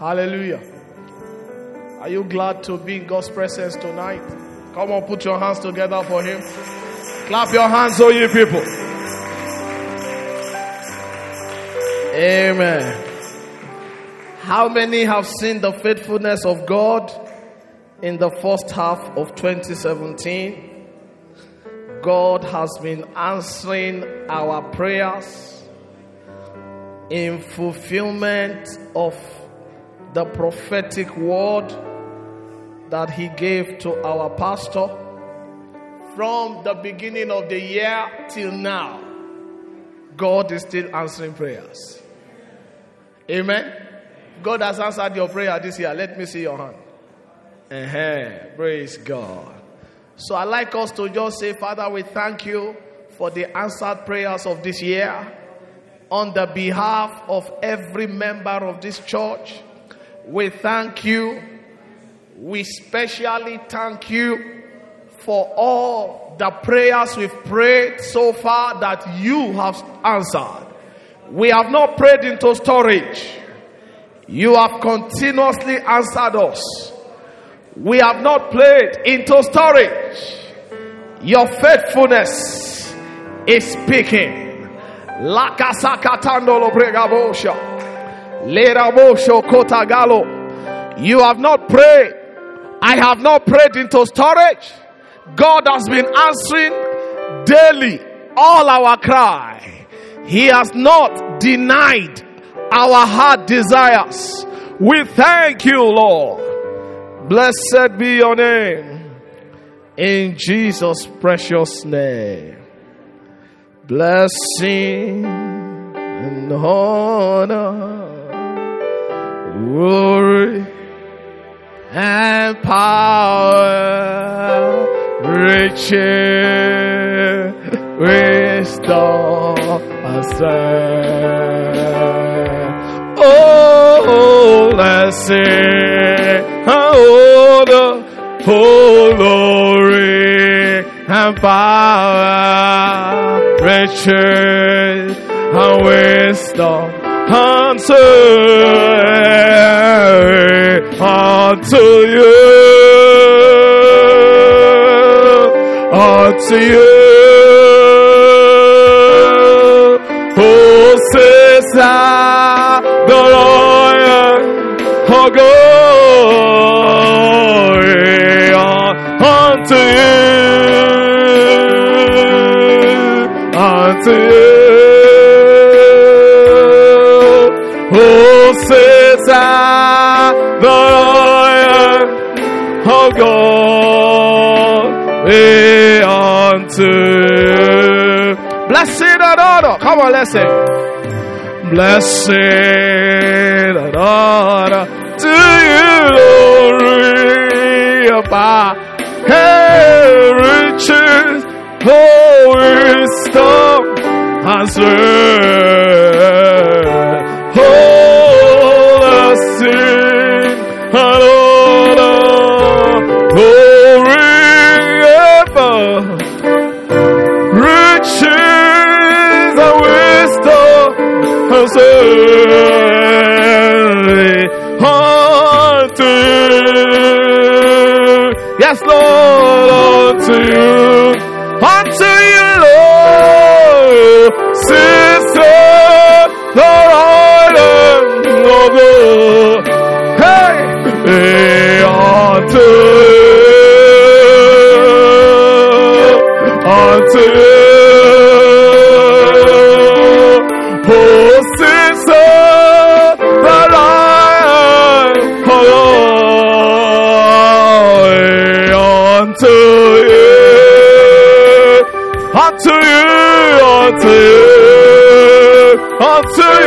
Hallelujah. Are you glad to be in God's presence tonight? Come on, put your hands together for Him. Clap your hands, all you people. Amen. How many have seen the faithfulness of God in the first half of 2017? God has been answering our prayers in fulfillment of the prophetic word that He gave to our pastor from the beginning of the year till now. God is still answering prayers. Amen. God has answered your prayer this year. Let me see your hand. Uh-huh. Praise God. So I like us to just say, Father, we thank you for the answered prayers of this year. On the behalf of every member of this church, we thank you. We specially thank you for all the prayers we've prayed so far that you have answered. We have not prayed into storage. You have continuously answered us. We have not prayed into storage. Your faithfulness is speaking. Lakasakatandolo bregabosha. You have not prayed. I have not prayed into storage. God has been answering daily all our cry. He has not denied our heart desires. We thank you, Lord. Blessed be your name. In Jesus' precious name. Blessing and honor, glory and power, riches, wisdom, and. Oh, let's sing, oh, the oh, glory and power, riches and wisdom, unto, unto you, unto you. Blessed and honor. Come on, let's sing. Blessed and honor to you, glory about riches, oh wisdom and strength. Yes, Lord, unto you.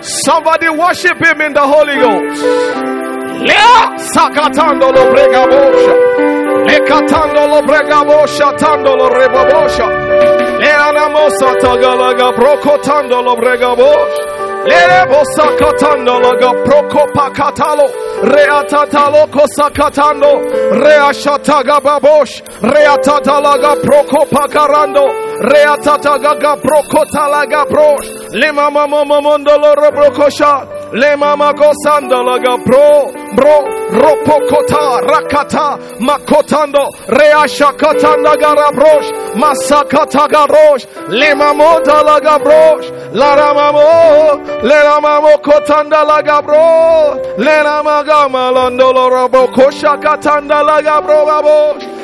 Somebody worship him in the Holy Ghost. Lea sakatando lo bregabosha. Lekatando tando lo rebabosha. Lea namosa tagalaga brokotando bregabosha. Lere katando laga proko pakatalo. Reatatalo kosakatando. Reashataga babosh. Reatatalaga proko pakarando. Reatatagaga prokotalaga brosh. Lema mama mamondolo robrokosha. Le mama gosanda laga pro bro ropokota rakata makotando. Reasha katanda garabrosh masakata garosh le mamoda laga brosh la ramamo le ramamo kotanda laga bro le ramaga malandolo robokosha katanda laga bro babosh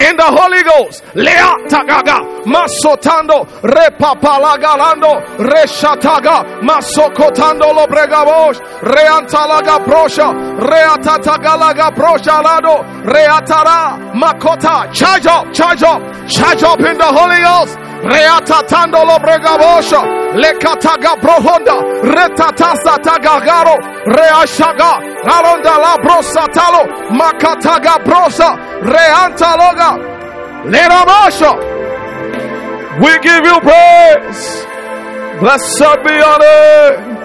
in the Holy Ghost. Lea tagaga masotando repapalagalando reshataga masokotando lo bregabos reantalaga brosha reatatagalaga brosha lado reatara makota charge up charge up charge up in the Holy Ghost reatatando lo bregabosha lekataga brohonda. Retatasa tagagaro reashaga alonda la brosa talo. Makataga brosa. Reantaloga lerabosha we give you praise. Blessed be your name.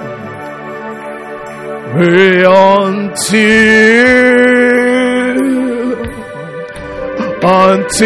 We unto you. Unto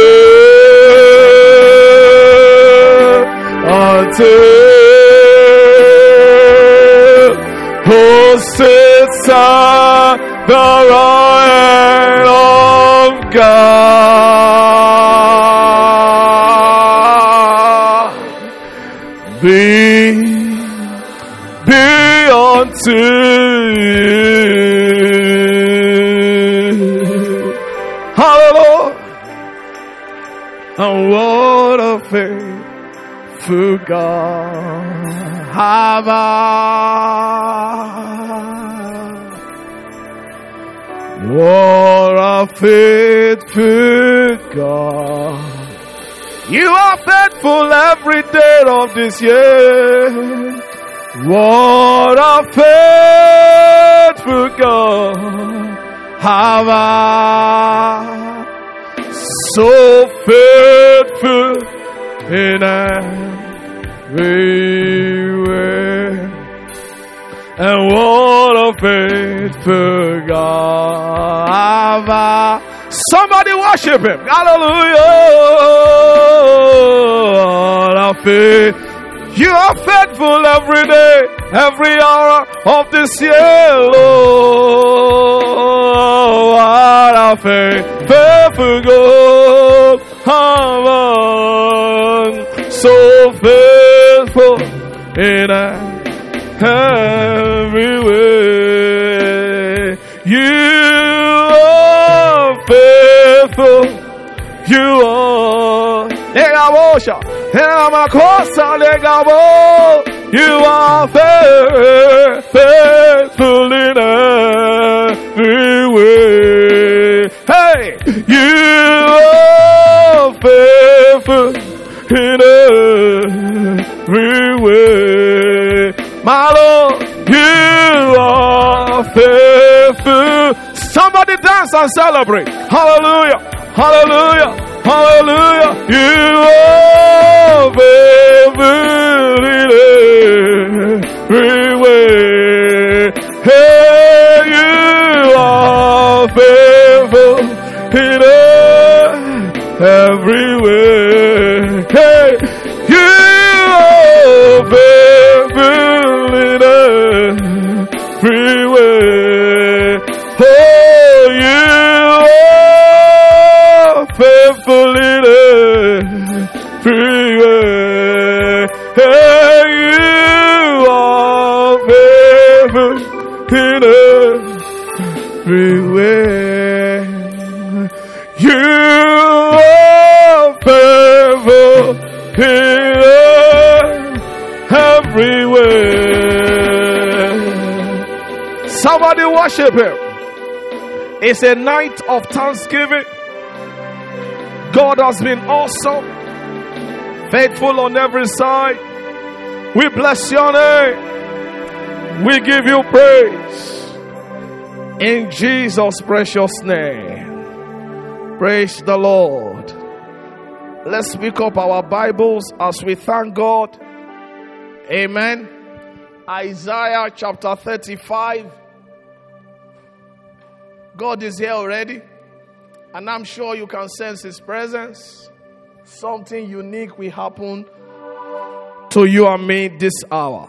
sits at the right of God. Be, be unto faithful God have I. What a faithful God. You are faithful every day of this year. What a faithful God have I. So faithful in every way. And what a faithful God. Somebody worship him. Hallelujah. faith. You are faithful every day, every hour of this year, Lord. What a faith, faithful God. Heaven, so faithful in every way. You are faithful. You are Legabosha, Legamakosa, Legabo. You are fair, faithful in every way. Hey, you in every way. My Lord, you are faithful. Somebody dance and celebrate. Hallelujah. Hallelujah. Hallelujah. You are faithful in every way. Hey, you are faithful in every way. Freeway. Oh, you oh, are faithful in a freeway. Hey, you are faithful in a freeway. You are faithful in a everywhere. Somebody worship him. It's a night of thanksgiving. God has been awesome, faithful on every side. We bless your name. We give you praise. In Jesus' precious name. Praise the Lord. Let's pick up our Bibles as we thank God. Amen. Isaiah chapter 35. God is here already. And I'm sure you can sense His presence. Something unique will happen to you and me this hour.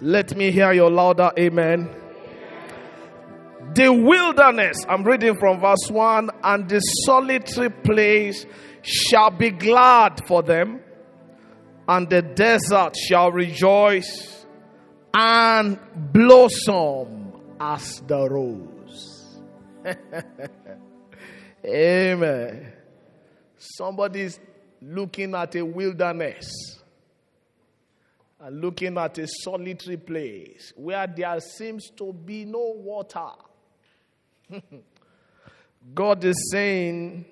Let me hear your louder amen. The wilderness, I'm reading from verse 1, and the solitary place shall be glad for them, and the desert shall rejoice and blossom as the rose. Amen. Somebody's looking at a wilderness and looking at a solitary place where there seems to be no water. God is saying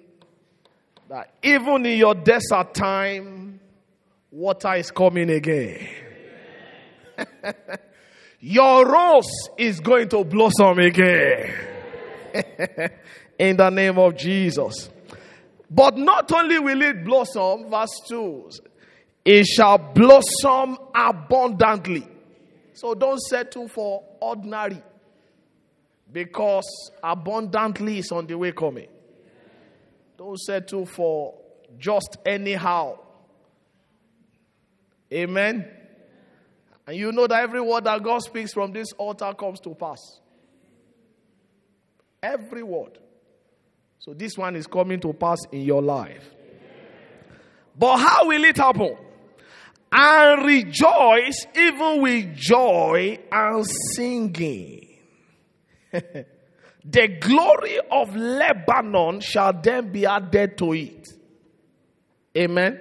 that even in your desert time, water is coming again. your rose is going to blossom again. in the name of Jesus. But not only will it blossom, verse 2, it shall blossom abundantly. So don't settle for ordinary because abundantly is on the way coming. Don't settle for just anyhow. Amen. And you know that every word that God speaks from this altar comes to pass. Every word. So this one is coming to pass in your life. But how will it happen? And rejoice even with joy and singing. the glory of Lebanon shall then be added to it. Amen.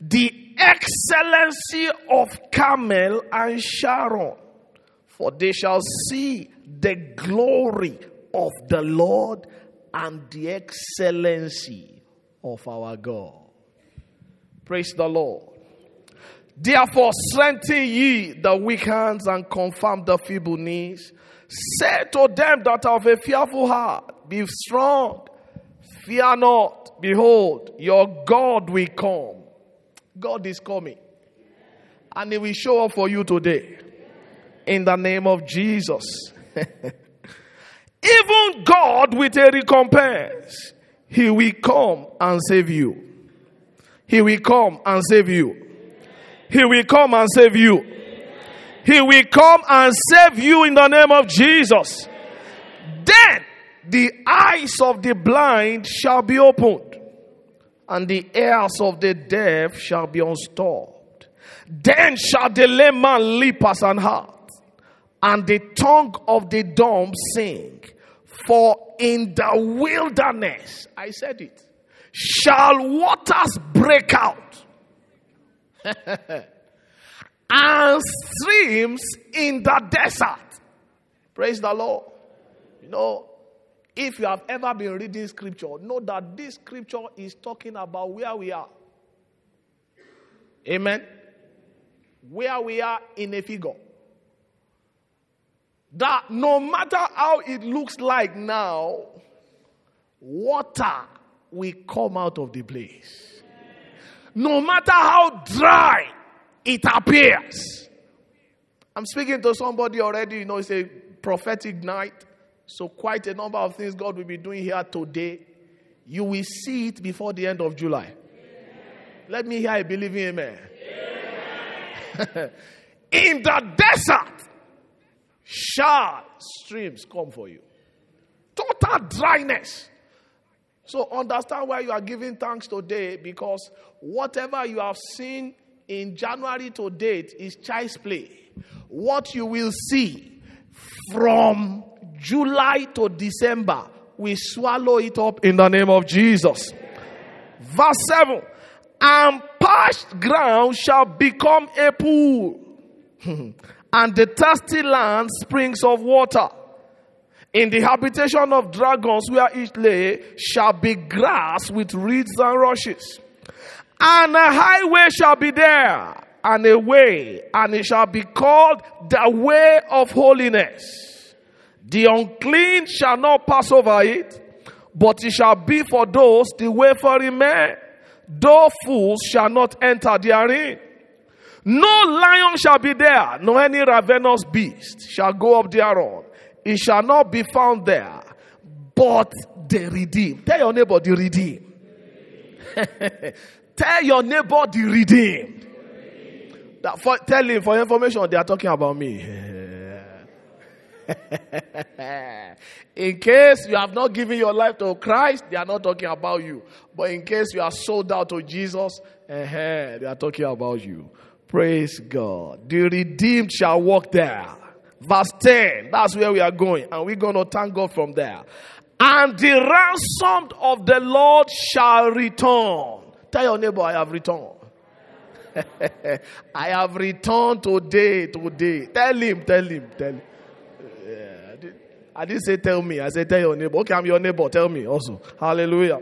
The excellency of Carmel and Sharon, for they shall see the glory of the Lord and the excellency of our God. Praise the Lord. Therefore, strengthen ye the weak hands and confirm the feeble knees. Say to them that have a fearful heart, Be strong, fear not. Behold, your God will come. God is coming. And He will show up for you today. In the name of Jesus. Even God with a recompense, He will come and save you. He will come and save you. He will come and save you. He will come and save you in the name of Jesus. Then the eyes of the blind shall be opened, and the ears of the deaf shall be unstopped. Then shall the lame man leap as an hart, and the tongue of the dumb sing. For in the wilderness, I said it, shall waters break out, and streams in the desert. Praise the Lord. You know, if you have ever been reading scripture, know that this scripture is talking about where we are. Amen. Where we are in a figure that no matter how it looks like now, water will come out of the place. No matter how dry it appears. I'm speaking to somebody already, you know, it's a prophetic night. So, quite a number of things God will be doing here today. You will see it before the end of July. Amen. Let me hear a believing amen. amen. In the desert, shall streams come for you. Total dryness. So understand why you are giving thanks today because whatever you have seen in January to date is child's play. What you will see from July to December, we swallow it up in the name of Jesus. Verse 7 And parched ground shall become a pool, and the thirsty land springs of water. In the habitation of dragons, where each lay, shall be grass with reeds and rushes. And a highway shall be there, and a way, and it shall be called the way of holiness. The unclean shall not pass over it, but it shall be for those the wayfaring men. Though fools shall not enter therein. No lion shall be there, nor any ravenous beast shall go up thereon. It shall not be found there, but the redeemed. Tell your neighbor the redeemed. Tell your neighbor the redeemed. That for, tell him for information they are talking about me. in case you have not given your life to Christ, they are not talking about you. But in case you are sold out to Jesus, uh-huh, they are talking about you. Praise God. The redeemed shall walk there. Verse 10, that's where we are going. And we're going to thank God from there. And the ransomed of the Lord shall return. Tell your neighbor, I have returned. I have returned today, today. Tell him, tell him, tell him. Yeah, I, did, I didn't say tell me. I said tell your neighbor. Okay, I'm your neighbor. Tell me also. Hallelujah.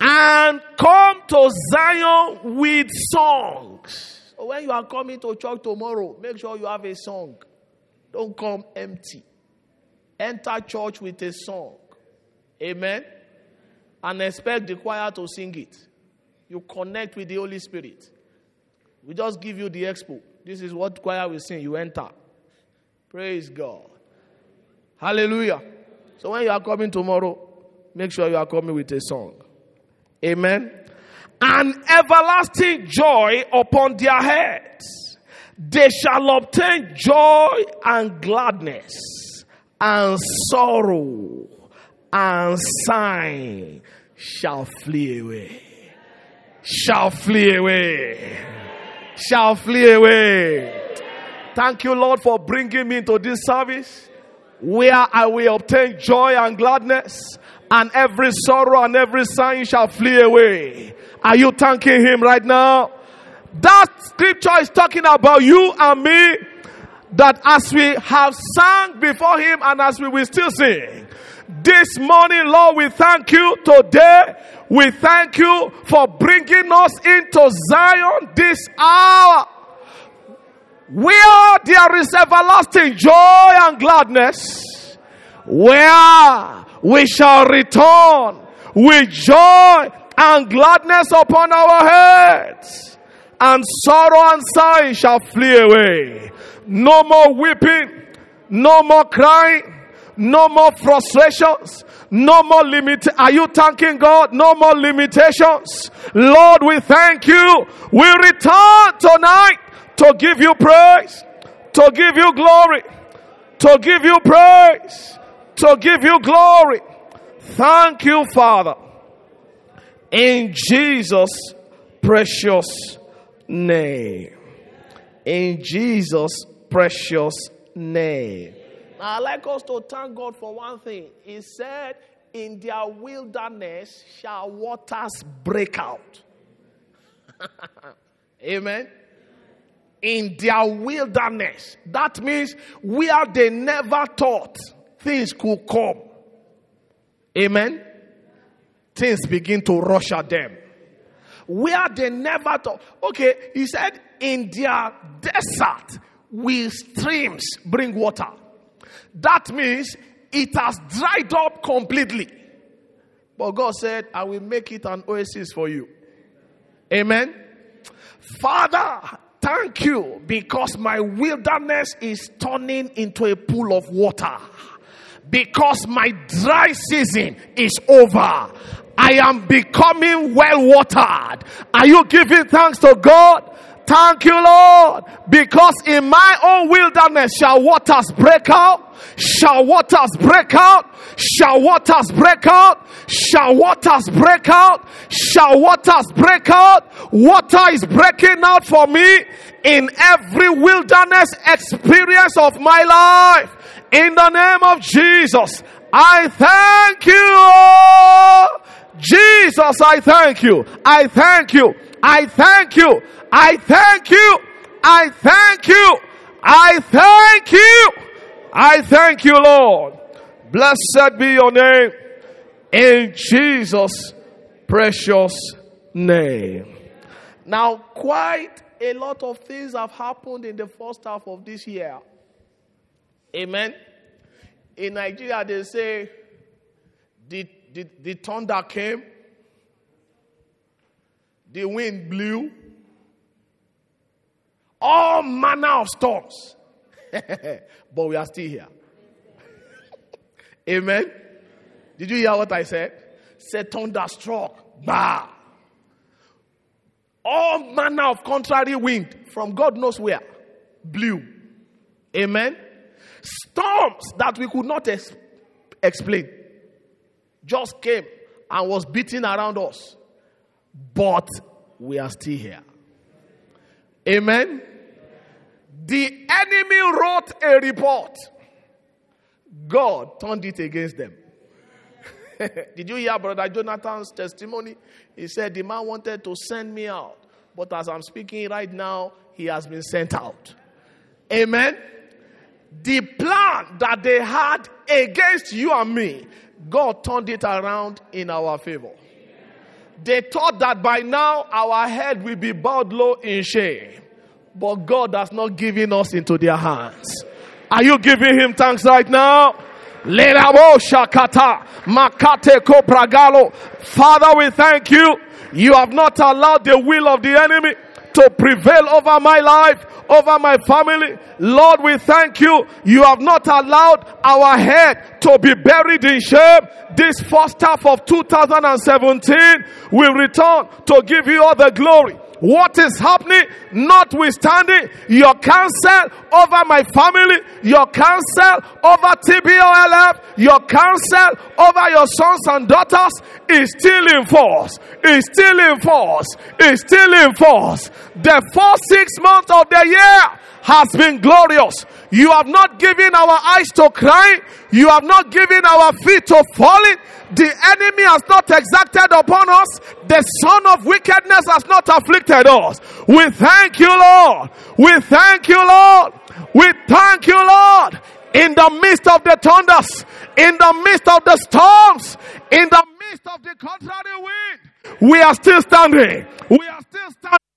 And come to Zion with songs. So when you are coming to church tomorrow, make sure you have a song. Don't come empty. Enter church with a song. Amen. And expect the choir to sing it. You connect with the Holy Spirit. We just give you the expo. This is what choir will sing. You enter. Praise God. Hallelujah. So when you are coming tomorrow, make sure you are coming with a song. Amen. An everlasting joy upon their heads they shall obtain joy and gladness and sorrow and sighing shall flee away. Shall flee away. Shall flee away. Thank you, Lord, for bringing me into this service where I will obtain joy and gladness, and every sorrow and every sign shall flee away. Are you thanking Him right now? That scripture is talking about you and me. That as we have sung before Him and as we will still sing, this morning, Lord, we thank you today. We thank you for bringing us into Zion this hour where there is everlasting joy and gladness, where we shall return with joy and gladness upon our heads and sorrow and sighing shall flee away. No more weeping, no more crying, no more frustrations, no more limit. Are you thanking God? No more limitations. Lord, we thank you. We return tonight to give you praise, to give you glory, to give you praise, to give you glory. Thank you, Father. In Jesus' precious name. In Jesus' precious name. I'd like us to thank God for one thing. He said, In their wilderness shall waters break out. Amen. In their wilderness. That means where they never thought things could come. Amen. Things begin to rush at them where they never thought. Okay, he said, in their desert will streams bring water. That means it has dried up completely. But God said, I will make it an oasis for you. Amen. Father, thank you because my wilderness is turning into a pool of water. Because my dry season is over. I am becoming well watered. Are you giving thanks to God? Thank you, Lord, because in my own wilderness shall waters break out, shall waters break out, shall waters break out, shall waters break out, shall waters break out. Water is breaking out for me in every wilderness experience of my life. In the name of Jesus, I thank you. Jesus, I thank you. I thank you. I thank you. I thank you. I thank you. I thank you. I thank you, Lord. Blessed be your name in Jesus' precious name. Now, quite a lot of things have happened in the first half of this year. Amen. In Nigeria, they say the, the, the thunder came, the wind blew, all manner of storms. but we are still here. Amen. Did you hear what I said? Said thunder struck. Bah. All manner of contrary wind from God knows where blew. Amen. Storms that we could not ex- explain just came and was beating around us. But we are still here. Amen. The enemy wrote a report. God turned it against them. Did you hear Brother Jonathan's testimony? He said, The man wanted to send me out, but as I'm speaking right now, he has been sent out. Amen. The plan that they had against you and me, God turned it around in our favor. They thought that by now our head will be bowed low in shame, but God has not given us into their hands. Are you giving him thanks right now? Shakata Makate Kopragalo. Father, we thank you. You have not allowed the will of the enemy to prevail over my life, over my family. Lord, we thank you. You have not allowed our head to be buried in shame. This first half of 2017 will return to give you all the glory what is happening, notwithstanding your counsel over my family, your counsel over TBOLF, your counsel over your sons and daughters is still in force, is still in force, is still in force. The first six months of the year has been glorious. You have not given our eyes to crying, you have not given our feet to falling. The enemy has not exacted upon us. The son of wickedness has not afflicted us. We thank you, Lord. We thank you, Lord. We thank you, Lord. In the midst of the thunders, in the midst of the storms, in the midst of the contrary wind, we are still standing. We are still standing.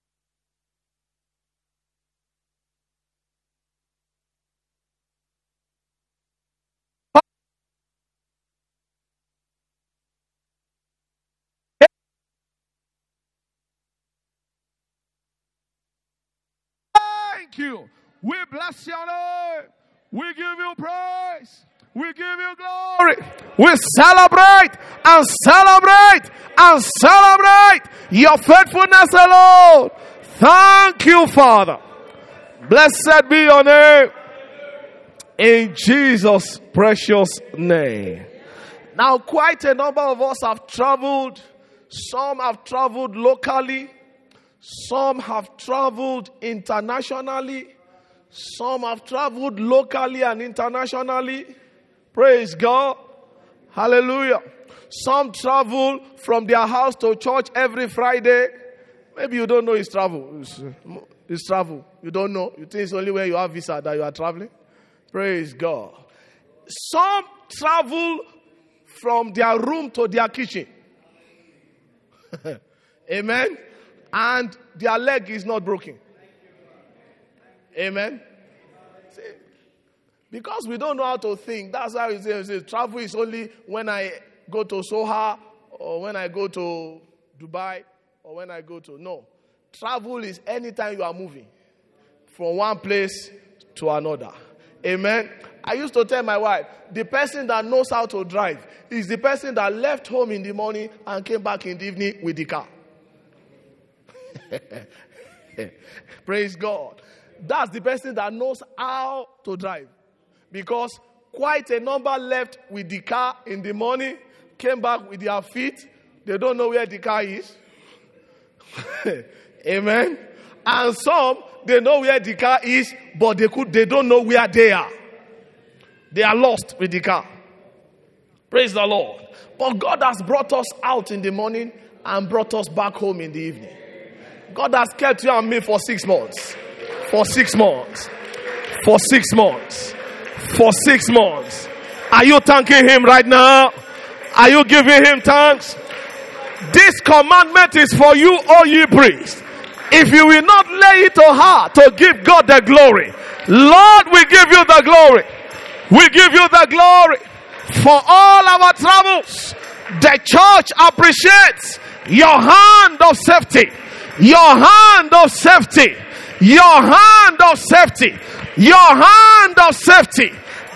Thank you. We bless your name. We give you praise. We give you glory. We celebrate and celebrate and celebrate your faithfulness alone. Thank you, Father. Blessed be your name. In Jesus' precious name. Now, quite a number of us have traveled. Some have traveled locally. Some have traveled internationally. Some have traveled locally and internationally. Praise God. Hallelujah. Some travel from their house to church every Friday. Maybe you don't know it's travel. It's, it's travel. You don't know. You think it's only when you have visa that you are traveling. Praise God. Some travel from their room to their kitchen. Amen. And their leg is not broken. Amen. See, because we don't know how to think. That's why we say, say travel is only when I go to Soha or when I go to Dubai or when I go to. No. Travel is anytime you are moving from one place to another. Amen. I used to tell my wife, the person that knows how to drive is the person that left home in the morning and came back in the evening with the car. Praise God. That's the person that knows how to drive. Because quite a number left with the car in the morning, came back with their feet. They don't know where the car is. Amen. And some they know where the car is, but they could they don't know where they are. They are lost with the car. Praise the Lord. But God has brought us out in the morning and brought us back home in the evening. God has kept you and me for six months. For six months. For six months. For six months. Are you thanking Him right now? Are you giving Him thanks? This commandment is for you, all ye priests. If you will not lay it to heart to give God the glory, Lord, we give you the glory. We give you the glory for all our troubles. The church appreciates your hand of safety, your hand of safety, your hand of safety, your hand of safety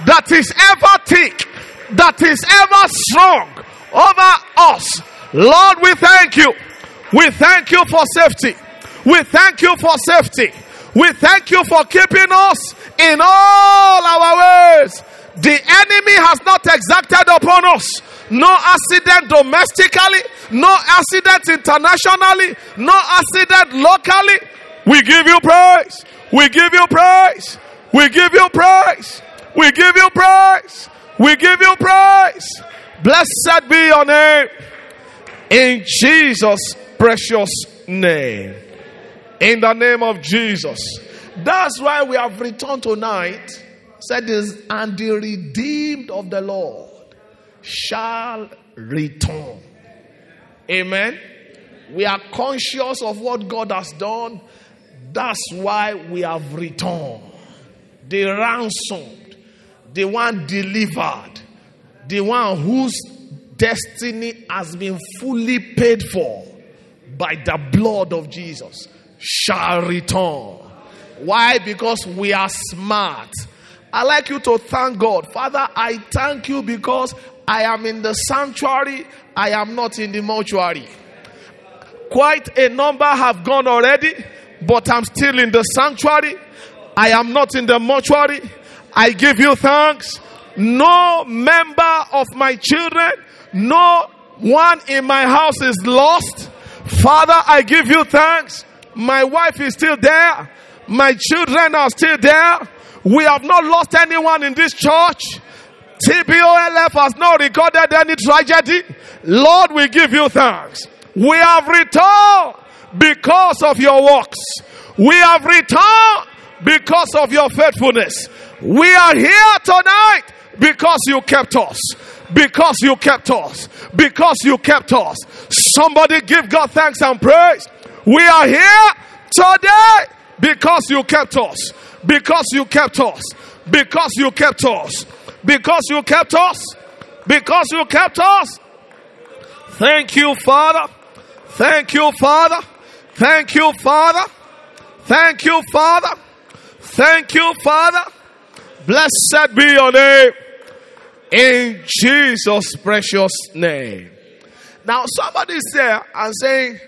that is ever thick, that is ever strong over us. Lord, we thank you. We thank you for safety. We thank you for safety. We thank you for keeping us in all our ways. The enemy has not exacted upon us no accident domestically, no accident internationally, no accident locally. We give you praise. We give you praise. We give you praise. We give you praise. We give you praise. Blessed be your name. In Jesus' precious name. In the name of Jesus. That's why we have returned tonight. Said this, and the redeemed of the Lord shall return. Amen. We are conscious of what God has done. That's why we have returned. The ransomed, the one delivered, the one whose destiny has been fully paid for by the blood of Jesus shall return. Why? Because we are smart. I like you to thank God. Father, I thank you because I am in the sanctuary, I am not in the mortuary. Quite a number have gone already, but I'm still in the sanctuary. I am not in the mortuary. I give you thanks. No member of my children, no one in my house is lost. Father, I give you thanks. My wife is still there. My children are still there. We have not lost anyone in this church. TBOLF has not recorded any tragedy. Lord, we give you thanks. We have returned because of your works. We have returned because of your faithfulness. We are here tonight because you kept us. Because you kept us. Because you kept us. Somebody give God thanks and praise. We are here today because you kept us. Because you kept us. Because you kept us. Because you kept us. Because you kept us. Thank you, Father. Thank you, Father. Thank you, Father. Thank you, Father. Thank you, Father. Blessed be your name. In Jesus' precious name. Now, somebody is there and saying,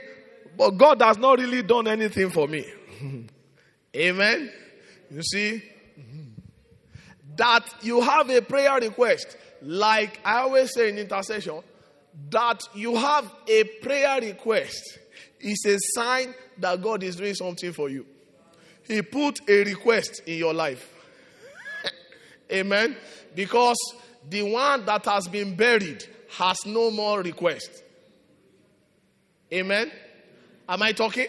but God has not really done anything for me. Amen. You see, that you have a prayer request, like I always say in intercession, that you have a prayer request is a sign that God is doing something for you. He put a request in your life. Amen. Because the one that has been buried has no more request. Amen. Am I talking?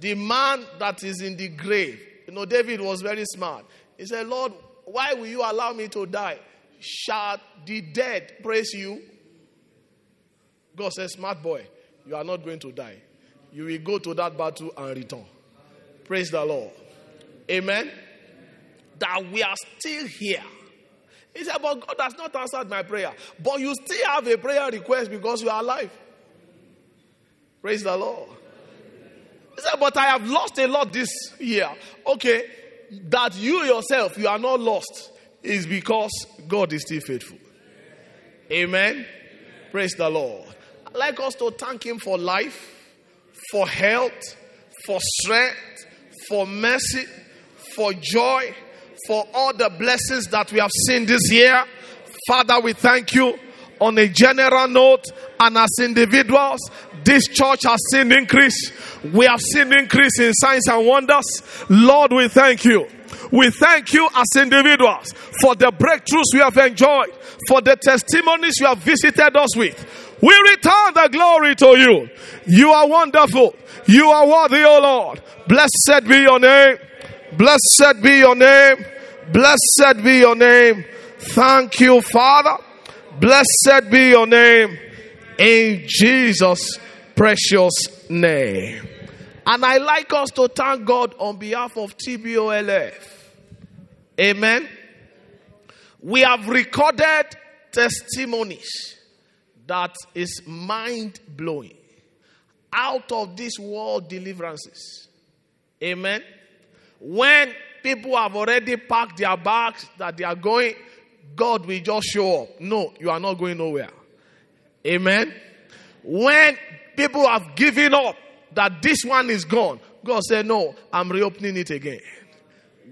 The man that is in the grave. You know, David was very smart. He said, Lord, why will you allow me to die? Shall the dead praise you? God says, Smart boy, you are not going to die. You will go to that battle and return. Praise the Lord. Amen. That we are still here. He said, But God has not answered my prayer. But you still have a prayer request because you are alive. Praise the Lord. He said, But I have lost a lot this year. Okay, that you yourself, you are not lost, is because God is still faithful. Amen. Praise the Lord. I'd like us to thank Him for life, for health, for strength, for mercy, for joy, for all the blessings that we have seen this year. Father, we thank you on a general note and as individuals. This church has seen increase. We have seen increase in signs and wonders. Lord, we thank you. We thank you as individuals for the breakthroughs we have enjoyed, for the testimonies you have visited us with. We return the glory to you. You are wonderful. You are worthy, O Lord. Blessed be your name. Blessed be your name. Blessed be your name. Thank you, Father. Blessed be your name. In Jesus' precious name. And I like us to thank God on behalf of TBOLF. Amen. We have recorded testimonies that is mind blowing out of this world deliverances. Amen. When people have already packed their bags that they are going, God will just show up. No, you are not going nowhere. Amen. When people have given up that this one is gone, God said, No, I'm reopening it again.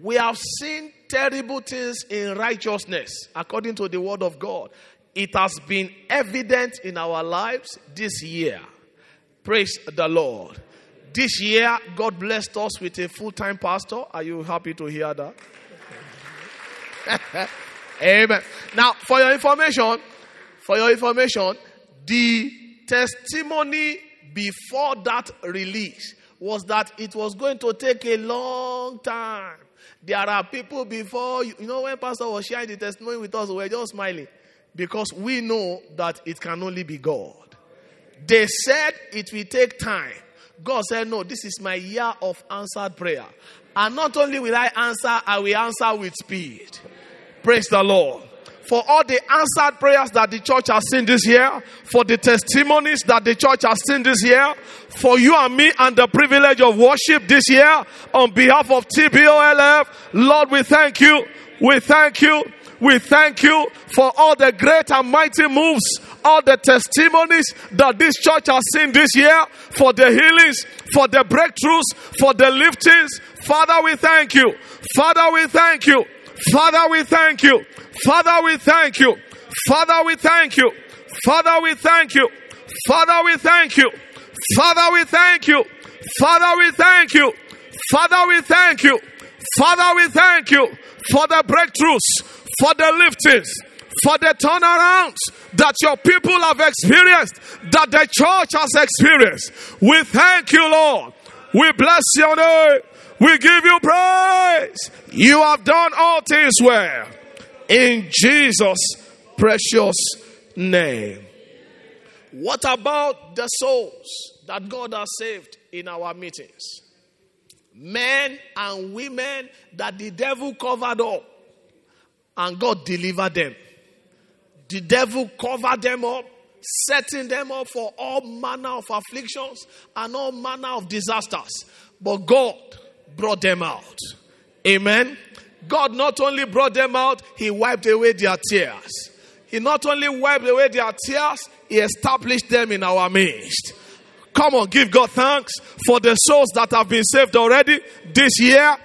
We have seen terrible things in righteousness according to the word of God. It has been evident in our lives this year. Praise the Lord. This year, God blessed us with a full time pastor. Are you happy to hear that? Amen. Now, for your information, for your information, the testimony before that release was that it was going to take a long time. There are people before, you know, when Pastor was sharing the testimony with us, we were just smiling because we know that it can only be God. They said it will take time. God said, No, this is my year of answered prayer. And not only will I answer, I will answer with speed. Praise the Lord. For all the answered prayers that the church has seen this year, for the testimonies that the church has seen this year, for you and me and the privilege of worship this year, on behalf of TBOLF, Lord, we thank you. We thank you. We thank you for all the great and mighty moves, all the testimonies that this church has seen this year, for the healings, for the breakthroughs, for the liftings. Father, we thank you. Father, we thank you. Father, we thank you. Father, we thank you. Father, we thank you. Father, we thank you. Father, we thank you. Father, we thank you. Father, we thank you. Father, we thank you. Father, we thank you for the breakthroughs, for the liftings, for the turnarounds that your people have experienced, that the church has experienced. We thank you, Lord. We bless your name. We give you praise. You have done all things well. In Jesus' precious name. What about the souls that God has saved in our meetings? Men and women that the devil covered up and God delivered them. The devil covered them up, setting them up for all manner of afflictions and all manner of disasters. But God brought them out. Amen. God not only brought them out, He wiped away their tears. He not only wiped away their tears, He established them in our midst. Come on, give God thanks for the souls that have been saved already this year.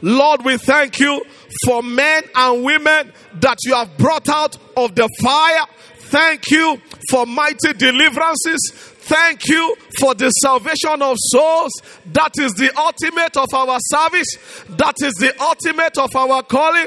Lord, we thank you for men and women that you have brought out of the fire. Thank you for mighty deliverances. Thank you for the salvation of souls. That is the ultimate of our service. That is the ultimate of our calling.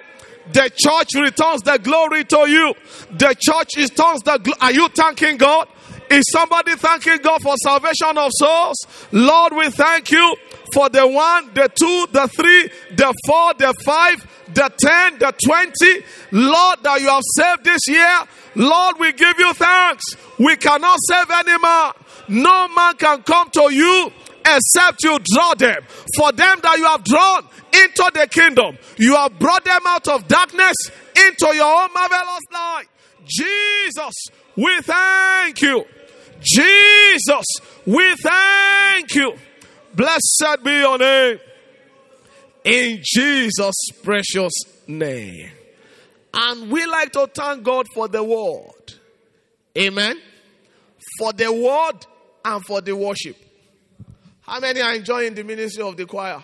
The church returns the glory to you. The church returns the gl- Are you thanking God? Is somebody thanking God for salvation of souls? Lord, we thank you for the one, the two, the three, the four, the five, the ten, the twenty. Lord, that you have saved this year. Lord, we give you thanks. We cannot save any man. No man can come to you except you draw them. For them that you have drawn into the kingdom, you have brought them out of darkness into your own marvelous light. Jesus, we thank you. Jesus, we thank you. Blessed be your name. In Jesus' precious name. And we like to thank God for the word. Amen. For the word and for the worship. How many are enjoying the ministry of the choir?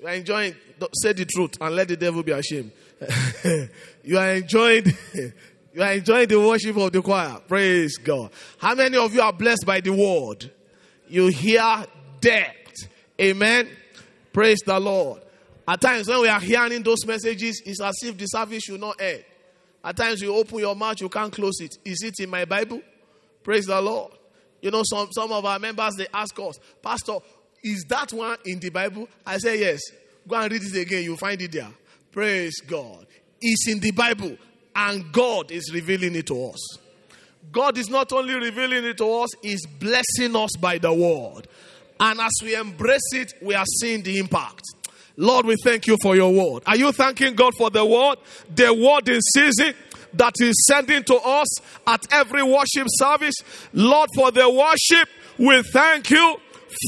You are enjoying, say the truth and let the devil be ashamed. you are enjoying, you are enjoying the worship of the choir. Praise God. How many of you are blessed by the word? You hear depth. Amen. Praise the Lord. At times when we are hearing those messages, it's as if the service should not end. At times you open your mouth, you can't close it. Is it in my Bible? Praise the Lord. You know, some, some of our members they ask us, Pastor, is that one in the Bible? I say yes. Go and read it again, you'll find it there. Praise God. It's in the Bible, and God is revealing it to us. God is not only revealing it to us, He's blessing us by the word. And as we embrace it, we are seeing the impact. Lord, we thank you for your word. Are you thanking God for the word? The word in season that is sending to us at every worship service. Lord, for the worship, we thank you.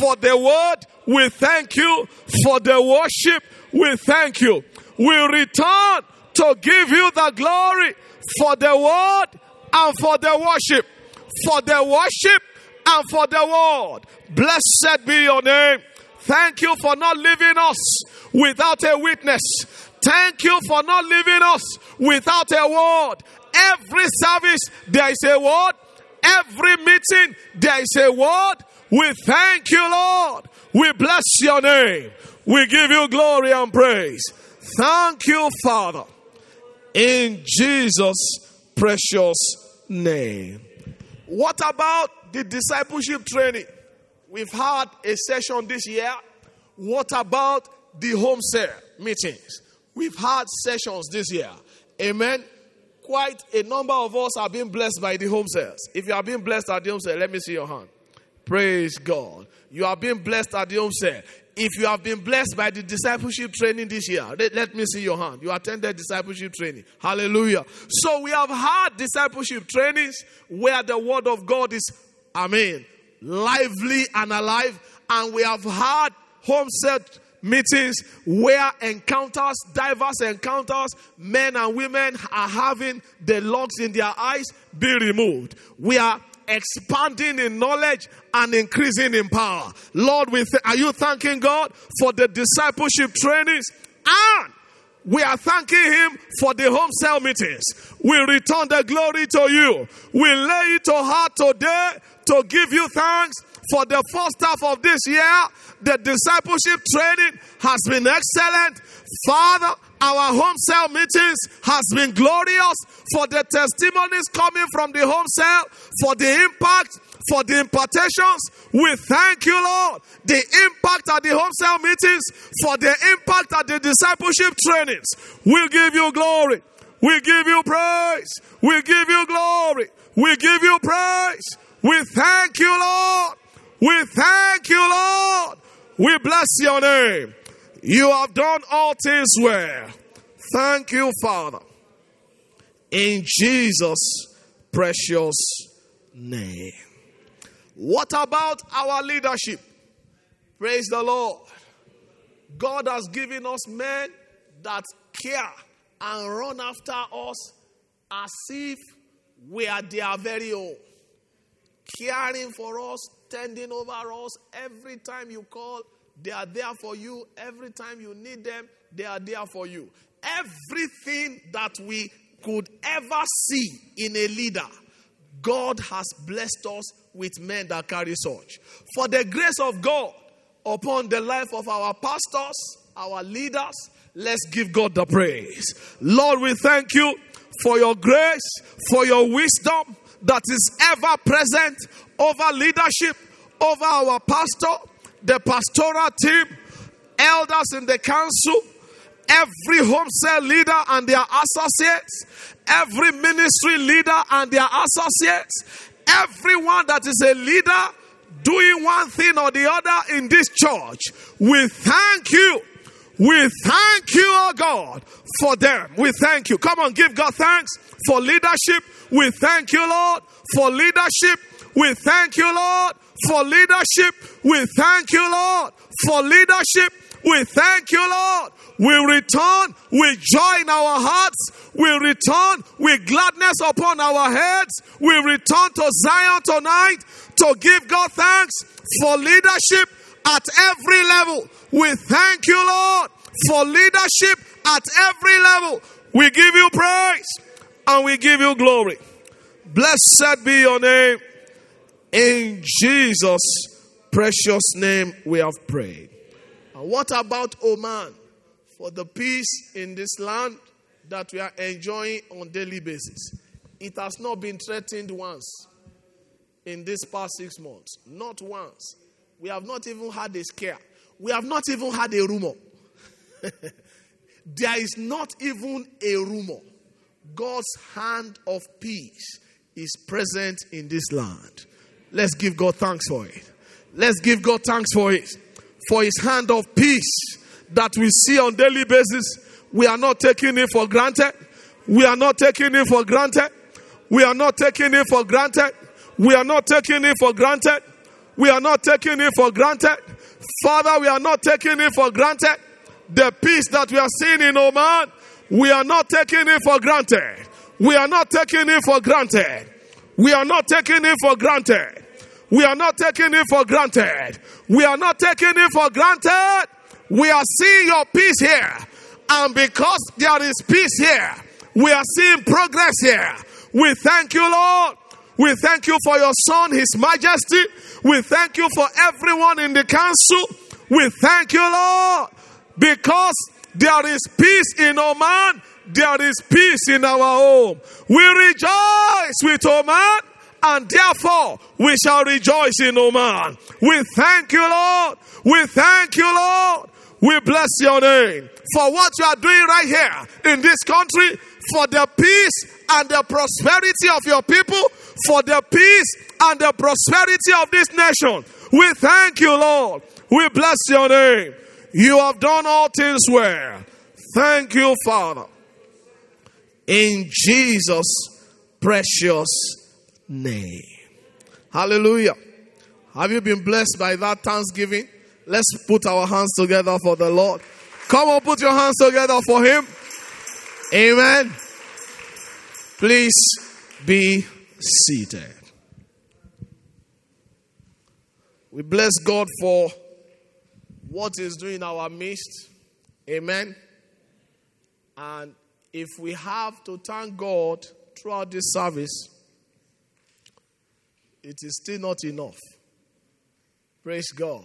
For the word, we thank you. For the worship, we thank you. We return to give you the glory for the word and for the worship. For the worship and for the word. Blessed be your name. Thank you for not leaving us without a witness. Thank you for not leaving us without a word. Every service, there is a word. Every meeting, there is a word. We thank you, Lord. We bless your name. We give you glory and praise. Thank you, Father. In Jesus' precious name. What about the discipleship training? We've had a session this year. What about the home cell meetings? We've had sessions this year. Amen. Quite a number of us are being blessed by the home cells. If you are being blessed at the home cell, let me see your hand. Praise God. You are being blessed at the home cell. If you have been blessed by the discipleship training this year, let, let, me see your hand. You attended discipleship training. Hallelujah. So we have had discipleship trainings where the word of God is, Amen, lively and alive. And we have had home cell meetings where encounters, diverse encounters, men and women are having the logs in their eyes be removed. We are expanding in knowledge and increasing in power. Lord, we th- are you thanking God for the discipleship trainings? And we are thanking Him for the home cell meetings. We return the glory to you. We lay it to heart today to give you thanks for the first half of this year. The discipleship training has been excellent. Father, our home cell meetings has been glorious for the testimonies coming from the home cell, for the impact, for the impartations. We thank you, Lord. The impact at the home cell meetings, for the impact at the discipleship trainings. We give you glory. We give you praise. We give you glory. We give you praise. We thank you, Lord. We thank you, Lord. We bless your name. You have done all things well. Thank you, Father. In Jesus' precious name. What about our leadership? Praise the Lord. God has given us men that care and run after us as if we are their very own. Caring for us, tending over us every time you call, they are there for you. Every time you need them, they are there for you. Everything that we could ever see in a leader, God has blessed us with men that carry such. For the grace of God upon the life of our pastors, our leaders, let's give God the praise. Lord, we thank you for your grace, for your wisdom that is ever present over leadership, over our pastor, the pastoral team, elders in the council, every home cell leader and their associates, every ministry leader and their associates, everyone that is a leader doing one thing or the other in this church. We thank you. We thank you, oh God, for them. We thank you. Come on, give God thanks for leadership. We thank you, Lord, for leadership. We thank you, Lord, for leadership. We thank you, Lord, for leadership. We thank you, Lord. We return with joy in our hearts. We return with gladness upon our heads. We return to Zion tonight to give God thanks for leadership at every level. We thank you, Lord, for leadership at every level. We give you praise and we give you glory. Blessed be your name. In Jesus' precious name, we have prayed. And what about Oman? For the peace in this land that we are enjoying on daily basis. It has not been threatened once in these past six months. Not once. We have not even had a scare. We have not even had a rumor. there is not even a rumor. God's hand of peace is present in this land. Let's give God thanks for it. Let's give God thanks for it. For his hand of peace that we see on daily basis. We are not taking it for granted. We are not taking it for granted. We are not taking it for granted. We are not taking it for granted. We are not taking it for granted. Father, we are not taking it for granted. The peace that we are seeing in Oman, we are not taking it for granted. We are not taking it for granted. We are not taking it for granted. We are not taking it for granted. We are not taking it for granted. We are seeing your peace here. And because there is peace here, we are seeing progress here. We thank you, Lord. We thank you for your Son, His Majesty. We thank you for everyone in the council. We thank you, Lord, because there is peace in Oman. There is peace in our home. We rejoice with Oman and therefore we shall rejoice in Oman. We thank you, Lord. We thank you, Lord. We bless your name for what you are doing right here in this country, for the peace and the prosperity of your people, for the peace and the prosperity of this nation. We thank you, Lord. We bless your name. You have done all things well. Thank you, Father. In Jesus' precious name. Hallelujah. Have you been blessed by that thanksgiving? Let's put our hands together for the Lord. Come on, put your hands together for Him. Amen. Please be seated. We bless God for what He's doing in our midst. Amen. And if we have to thank God throughout this service, it is still not enough. Praise God.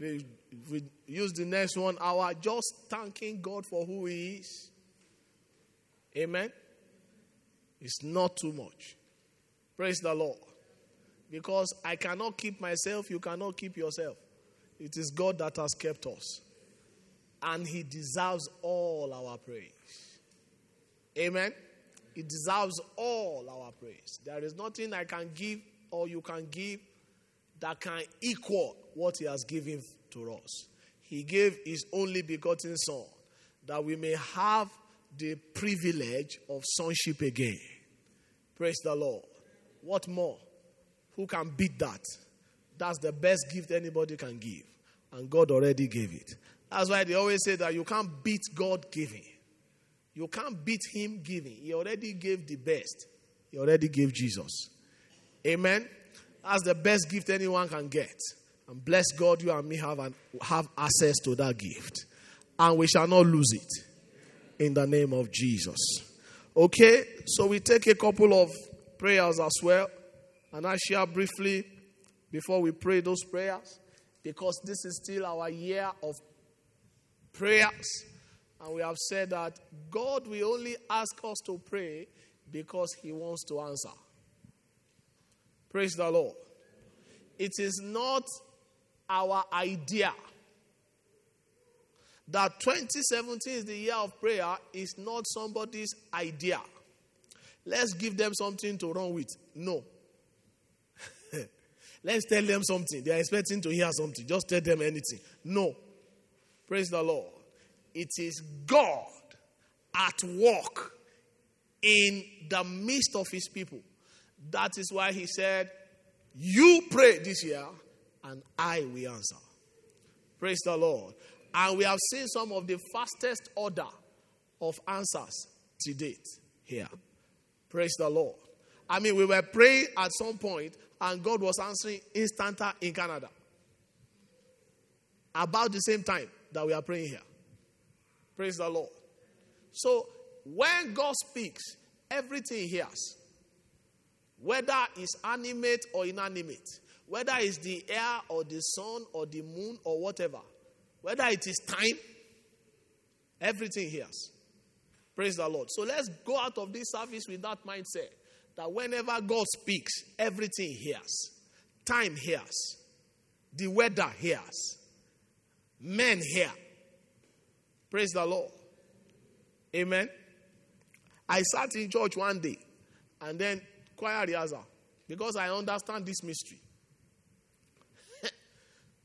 We, we use the next one hour just thanking God for who He is. Amen. It's not too much. Praise the Lord. Because I cannot keep myself, you cannot keep yourself. It is God that has kept us. And He deserves all our praise. Amen. He deserves all our praise. There is nothing I can give or you can give that can equal what He has given to us. He gave His only begotten Son that we may have the privilege of sonship again. Praise the Lord. What more? Who can beat that? That's the best gift anybody can give. And God already gave it. That's why they always say that you can't beat God giving. You can't beat Him giving. He already gave the best. He already gave Jesus. Amen. That's the best gift anyone can get. And bless God, you and me have, an, have access to that gift. And we shall not lose it. In the name of Jesus. Okay, so we take a couple of prayers as well. And I share briefly before we pray those prayers. Because this is still our year of prayers. And we have said that God will only ask us to pray because He wants to answer. Praise the Lord. It is not our idea that 2017 is the year of prayer is not somebody's idea. Let's give them something to run with. No. Let's tell them something. They are expecting to hear something. Just tell them anything. No. Praise the Lord. It is God at work in the midst of his people. That is why he said, You pray this year, and I will answer. Praise the Lord. And we have seen some of the fastest order of answers to date here. Praise the Lord. I mean, we were praying at some point, and God was answering instanta in Canada. about the same time that we are praying here. Praise the Lord. So when God speaks, everything hears. Whether it's animate or inanimate, whether it's the air or the sun or the moon or whatever, whether it is time, everything hears. Praise the Lord. So let's go out of this service with that mindset that whenever God speaks, everything hears. Time hears. The weather hears. Men hear. Praise the Lord. Amen. I sat in church one day and then choir rehearsal because I understand this mystery.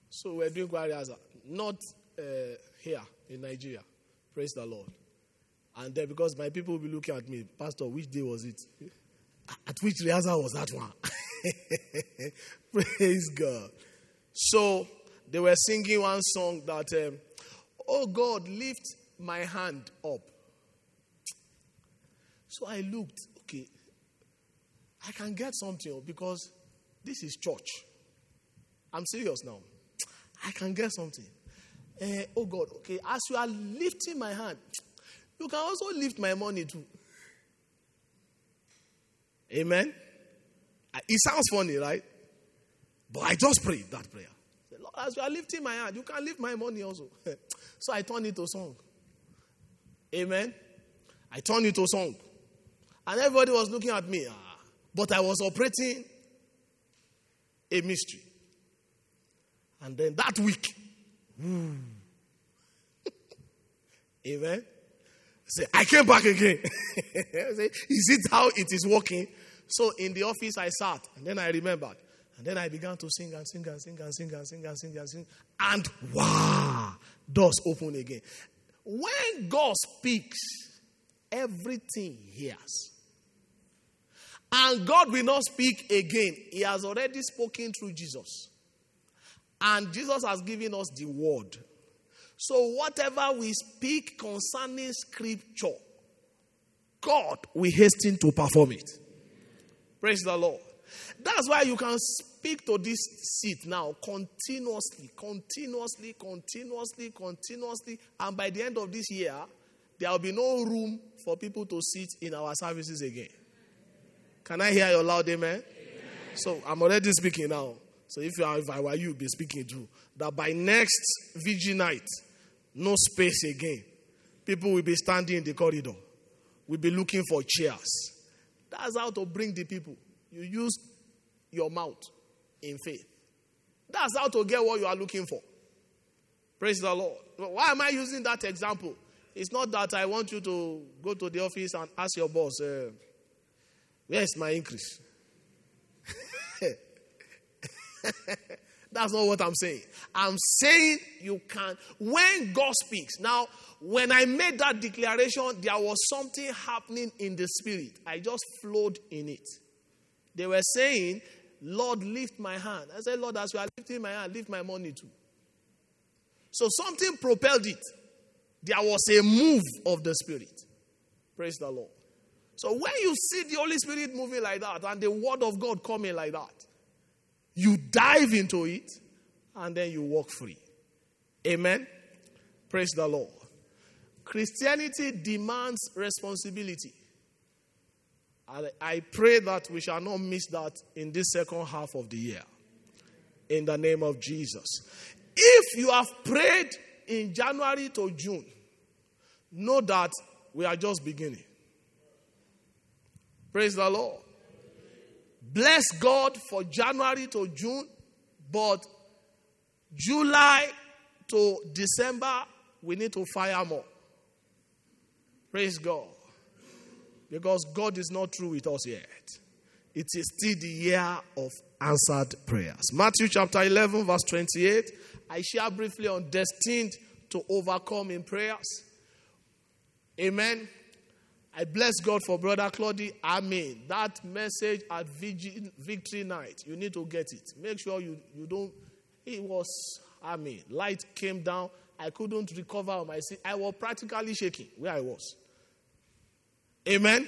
so we're doing choir rehearsal, not uh, here in Nigeria. Praise the Lord. And then because my people will be looking at me, Pastor, which day was it? At which rehearsal was that one? Praise God. So they were singing one song that, um, oh God, lift my hand up. So I looked, I can get something because this is church. I'm serious now. I can get something. Uh, oh God, okay, as you are lifting my hand, you can also lift my money too. Amen. It sounds funny, right? But I just prayed that prayer. Lord, as you are lifting my hand, you can lift my money also. so I turned it to song. Amen. I turned it to song. And everybody was looking at me. But I was operating a mystery. And then that week, hmm, Amen. Say, I came back again. say, is it how it is working? So in the office I sat, and then I remembered. And then I began to sing and sing and sing and sing and sing and sing and sing. And wow, doors open again. When God speaks, everything hears. And God will not speak again. He has already spoken through Jesus. And Jesus has given us the word. So, whatever we speak concerning scripture, God will hasten to perform it. Praise the Lord. That's why you can speak to this seat now continuously, continuously, continuously, continuously. And by the end of this year, there will be no room for people to sit in our services again. Can I hear your loud amen? amen. So I'm already speaking now. So if, you are, if I were you, be speaking too. That by next vigil night, no space again. People will be standing in the corridor. We'll be looking for chairs. That's how to bring the people. You use your mouth in faith. That's how to get what you are looking for. Praise the Lord. Why am I using that example? It's not that I want you to go to the office and ask your boss, uh, Where's my increase? That's not what I'm saying. I'm saying you can. When God speaks, now, when I made that declaration, there was something happening in the spirit. I just flowed in it. They were saying, Lord, lift my hand. I said, Lord, as you are lifting my hand, lift my money too. So something propelled it. There was a move of the spirit. Praise the Lord. So when you see the Holy Spirit moving like that and the Word of God coming like that, you dive into it, and then you walk free. Amen. Praise the Lord. Christianity demands responsibility. I pray that we shall not miss that in this second half of the year. In the name of Jesus. If you have prayed in January to June, know that we are just beginning. Praise the Lord. Bless God for January to June, but July to December, we need to fire more. Praise God. Because God is not through with us yet. It is still the year of answered prayers. Matthew chapter 11, verse 28. I share briefly on destined to overcome in prayers. Amen. I bless God for Brother Claudia. Amen. That message at Victory Night, you need to get it. Make sure you, you don't. It was, Amen. Light came down. I couldn't recover my seat. I was practically shaking where I was. Amen.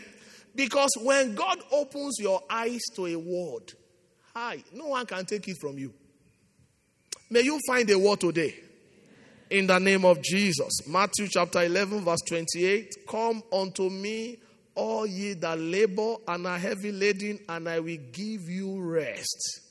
Because when God opens your eyes to a word, hi, no one can take it from you. May you find a word today. In the name of Jesus. Matthew chapter 11, verse 28. Come unto me, all ye that labor and are heavy laden, and I will give you rest.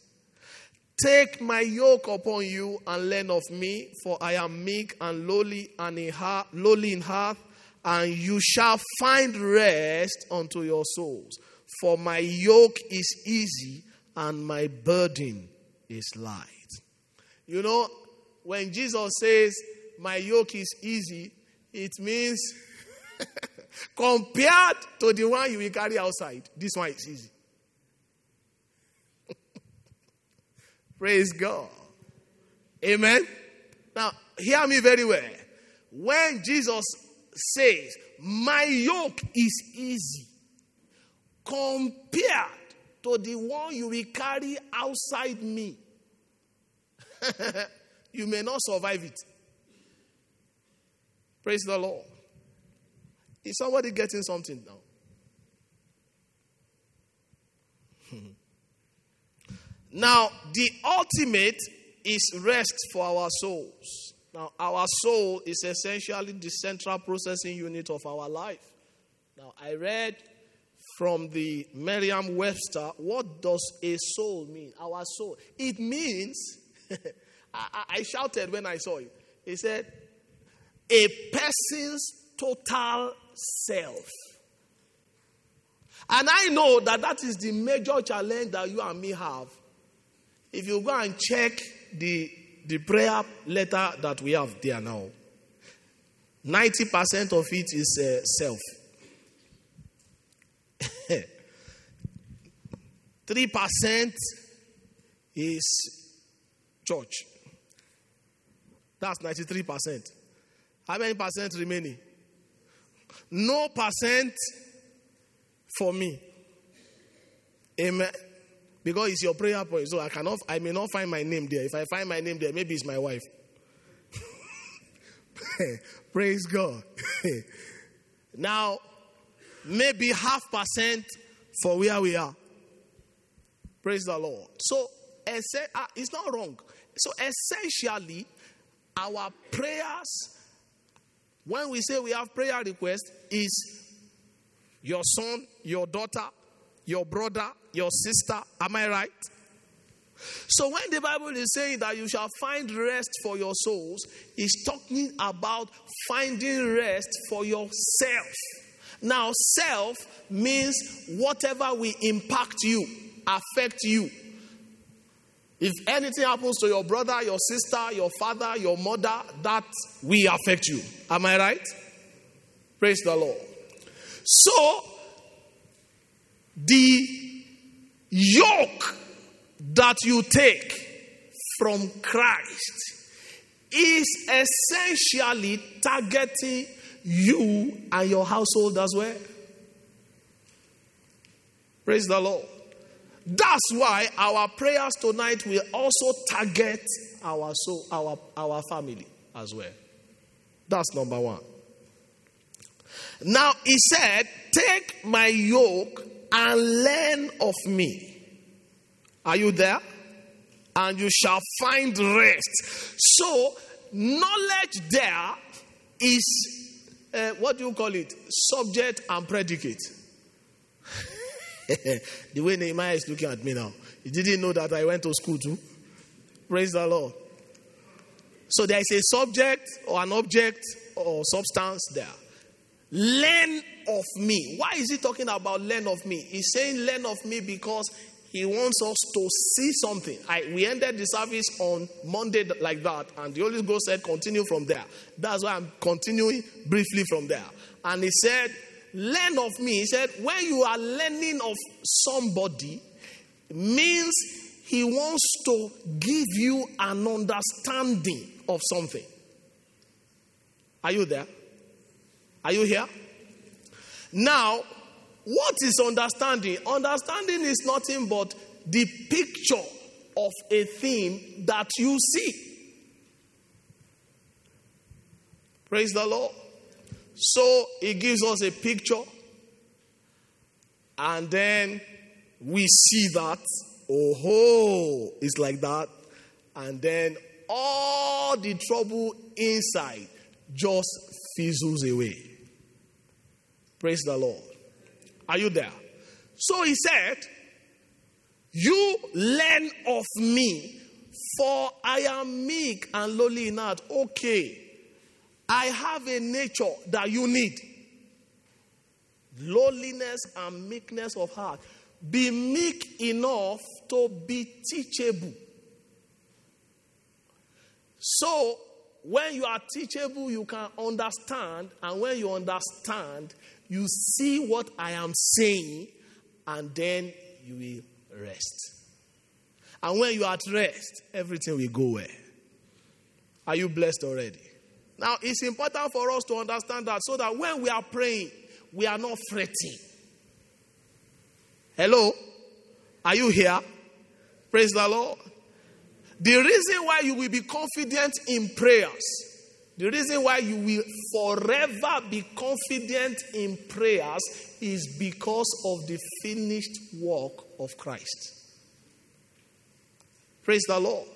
Take my yoke upon you and learn of me, for I am meek and lowly and in heart, lowly in heart, and you shall find rest unto your souls. For my yoke is easy and my burden is light. You know, when Jesus says, My yoke is easy, it means compared to the one you will carry outside, this one is easy. Praise God. Amen. Now, hear me very well. When Jesus says, My yoke is easy, compared to the one you will carry outside me, you may not survive it. Praise the Lord. Is somebody getting something now? now, the ultimate is rest for our souls. Now, our soul is essentially the central processing unit of our life. Now, I read from the Merriam Webster what does a soul mean? Our soul. It means I, I shouted when I saw it. He said, a person's total self. And I know that that is the major challenge that you and me have. If you go and check the, the prayer letter that we have there now, 90% of it is uh, self. 3% is church. That's 93%. How many percent remaining? No percent for me. Amen. Because it's your prayer point. So I cannot I may not find my name there. If I find my name there, maybe it's my wife. Praise God. now, maybe half percent for where we are. Praise the Lord. So, uh, it's not wrong. So, essentially, our prayers, when we say we have prayer request, is your son, your daughter, your brother, your sister. Am I right? So when the Bible is saying that you shall find rest for your souls, it's talking about finding rest for yourself. Now, self means whatever will impact you, affect you. If anything happens to your brother, your sister, your father, your mother, that will affect you. Am I right? Praise the Lord. So, the yoke that you take from Christ is essentially targeting you and your household as well. Praise the Lord. That's why our prayers tonight will also target our soul, our, our family as well. That's number one. Now he said, Take my yoke and learn of me. Are you there? And you shall find rest. So, knowledge there is uh, what do you call it? Subject and predicate. the way Nehemiah is looking at me now, he didn't know that I went to school too. Praise the Lord. So there is a subject or an object or substance there. Learn of me. Why is he talking about learn of me? He's saying learn of me because he wants us to see something. I, we ended the service on Monday like that, and the Holy Ghost said, continue from there. That's why I'm continuing briefly from there. And he said, learn of me. He said, when you are learning of somebody, means he wants to give you an understanding of something. Are you there? Are you here? Now, what is understanding? Understanding is nothing but the picture of a thing that you see. Praise the Lord. So he gives us a picture, and then we see that, oh, it's like that, and then all the trouble inside just fizzles away. Praise the Lord. Are you there? So he said, You learn of me, for I am meek and lowly in heart. Okay. I have a nature that you need lowliness and meekness of heart. Be meek enough to be teachable. So, when you are teachable, you can understand, and when you understand, you see what I am saying, and then you will rest. And when you are at rest, everything will go well. Are you blessed already? Now, it's important for us to understand that so that when we are praying, we are not fretting. Hello? Are you here? Praise the Lord. The reason why you will be confident in prayers, the reason why you will forever be confident in prayers is because of the finished work of Christ. Praise the Lord.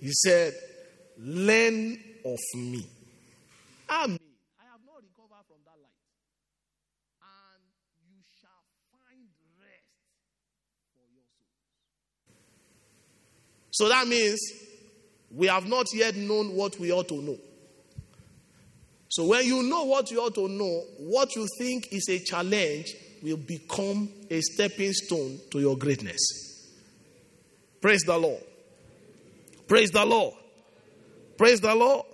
He said, Learn of me. I have not recovered from that light. And you shall find rest for your souls. So that means we have not yet known what we ought to know. So when you know what you ought to know, what you think is a challenge will become a stepping stone to your greatness. Praise the Lord. Praise the Lord. Praise the Lord.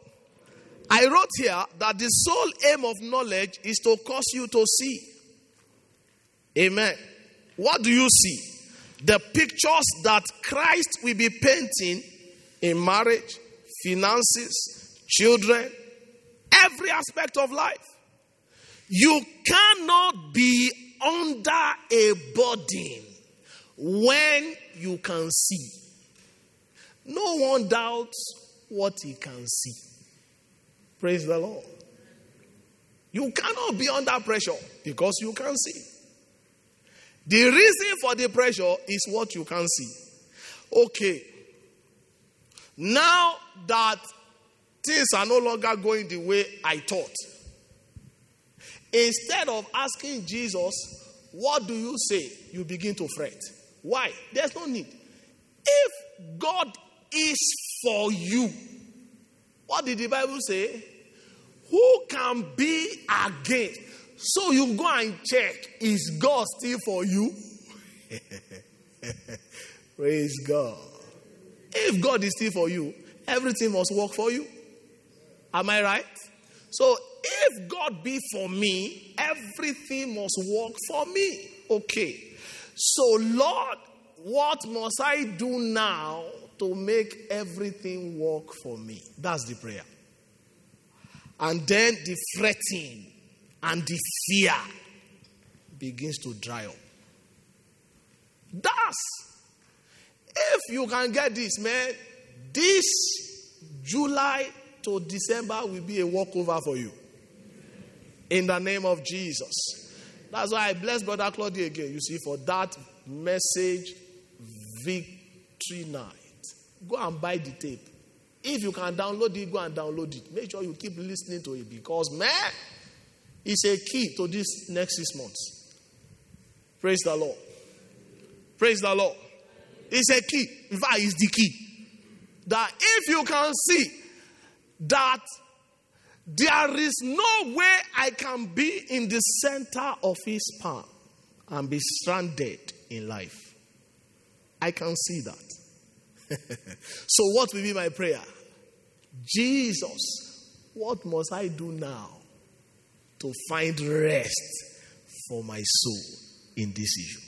I wrote here that the sole aim of knowledge is to cause you to see. Amen. What do you see? The pictures that Christ will be painting in marriage, finances, children, every aspect of life. You cannot be under a burden when you can see. No one doubts what he can see. Praise the Lord. You cannot be under pressure because you can see. The reason for the pressure is what you can see. Okay. Now that things are no longer going the way I thought, instead of asking Jesus, What do you say? you begin to fret. Why? There's no need. If God is for you, what did the Bible say? Who can be against? So you go and check, is God still for you? Praise God. If God is still for you, everything must work for you. Am I right? So if God be for me, everything must work for me. Okay. So, Lord, what must I do now to make everything work for me? That's the prayer. And then the fretting and the fear begins to dry up. That's if you can get this, man, this July to December will be a walkover for you. In the name of Jesus. That's why I bless Brother Claudia again, you see, for that message victory night. Go and buy the tape. If you can download it, go and download it. Make sure you keep listening to it because, man, it's a key to this next six months. Praise the Lord. Praise the Lord. It's a key. In fact, it's the key. That if you can see that there is no way I can be in the center of his palm and be stranded in life. I can see that. so, what will be my prayer? Jesus, what must I do now to find rest for my soul in this issue?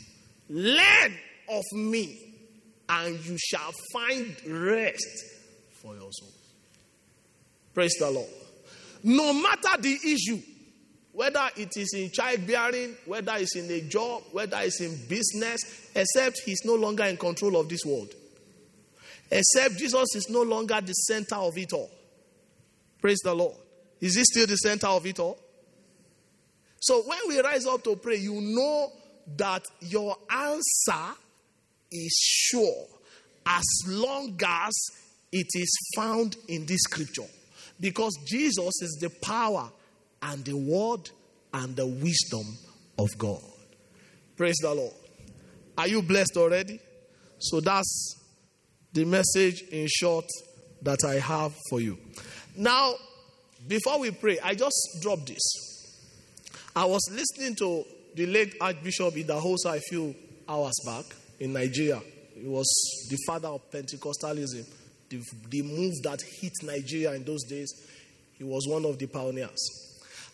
Learn of me, and you shall find rest for your soul. Praise the Lord. No matter the issue, whether it is in childbearing, whether it's in a job, whether it's in business, except he's no longer in control of this world. Except Jesus is no longer the center of it all. Praise the Lord. Is he still the center of it all? So when we rise up to pray, you know that your answer is sure as long as it is found in this scripture. Because Jesus is the power and the word and the wisdom of God. Praise the Lord. Are you blessed already? So that's the message in short that I have for you. Now, before we pray, I just dropped this. I was listening to the late Archbishop Idahosa a few hours back in Nigeria. He was the father of Pentecostalism, the, the move that hit Nigeria in those days. He was one of the pioneers.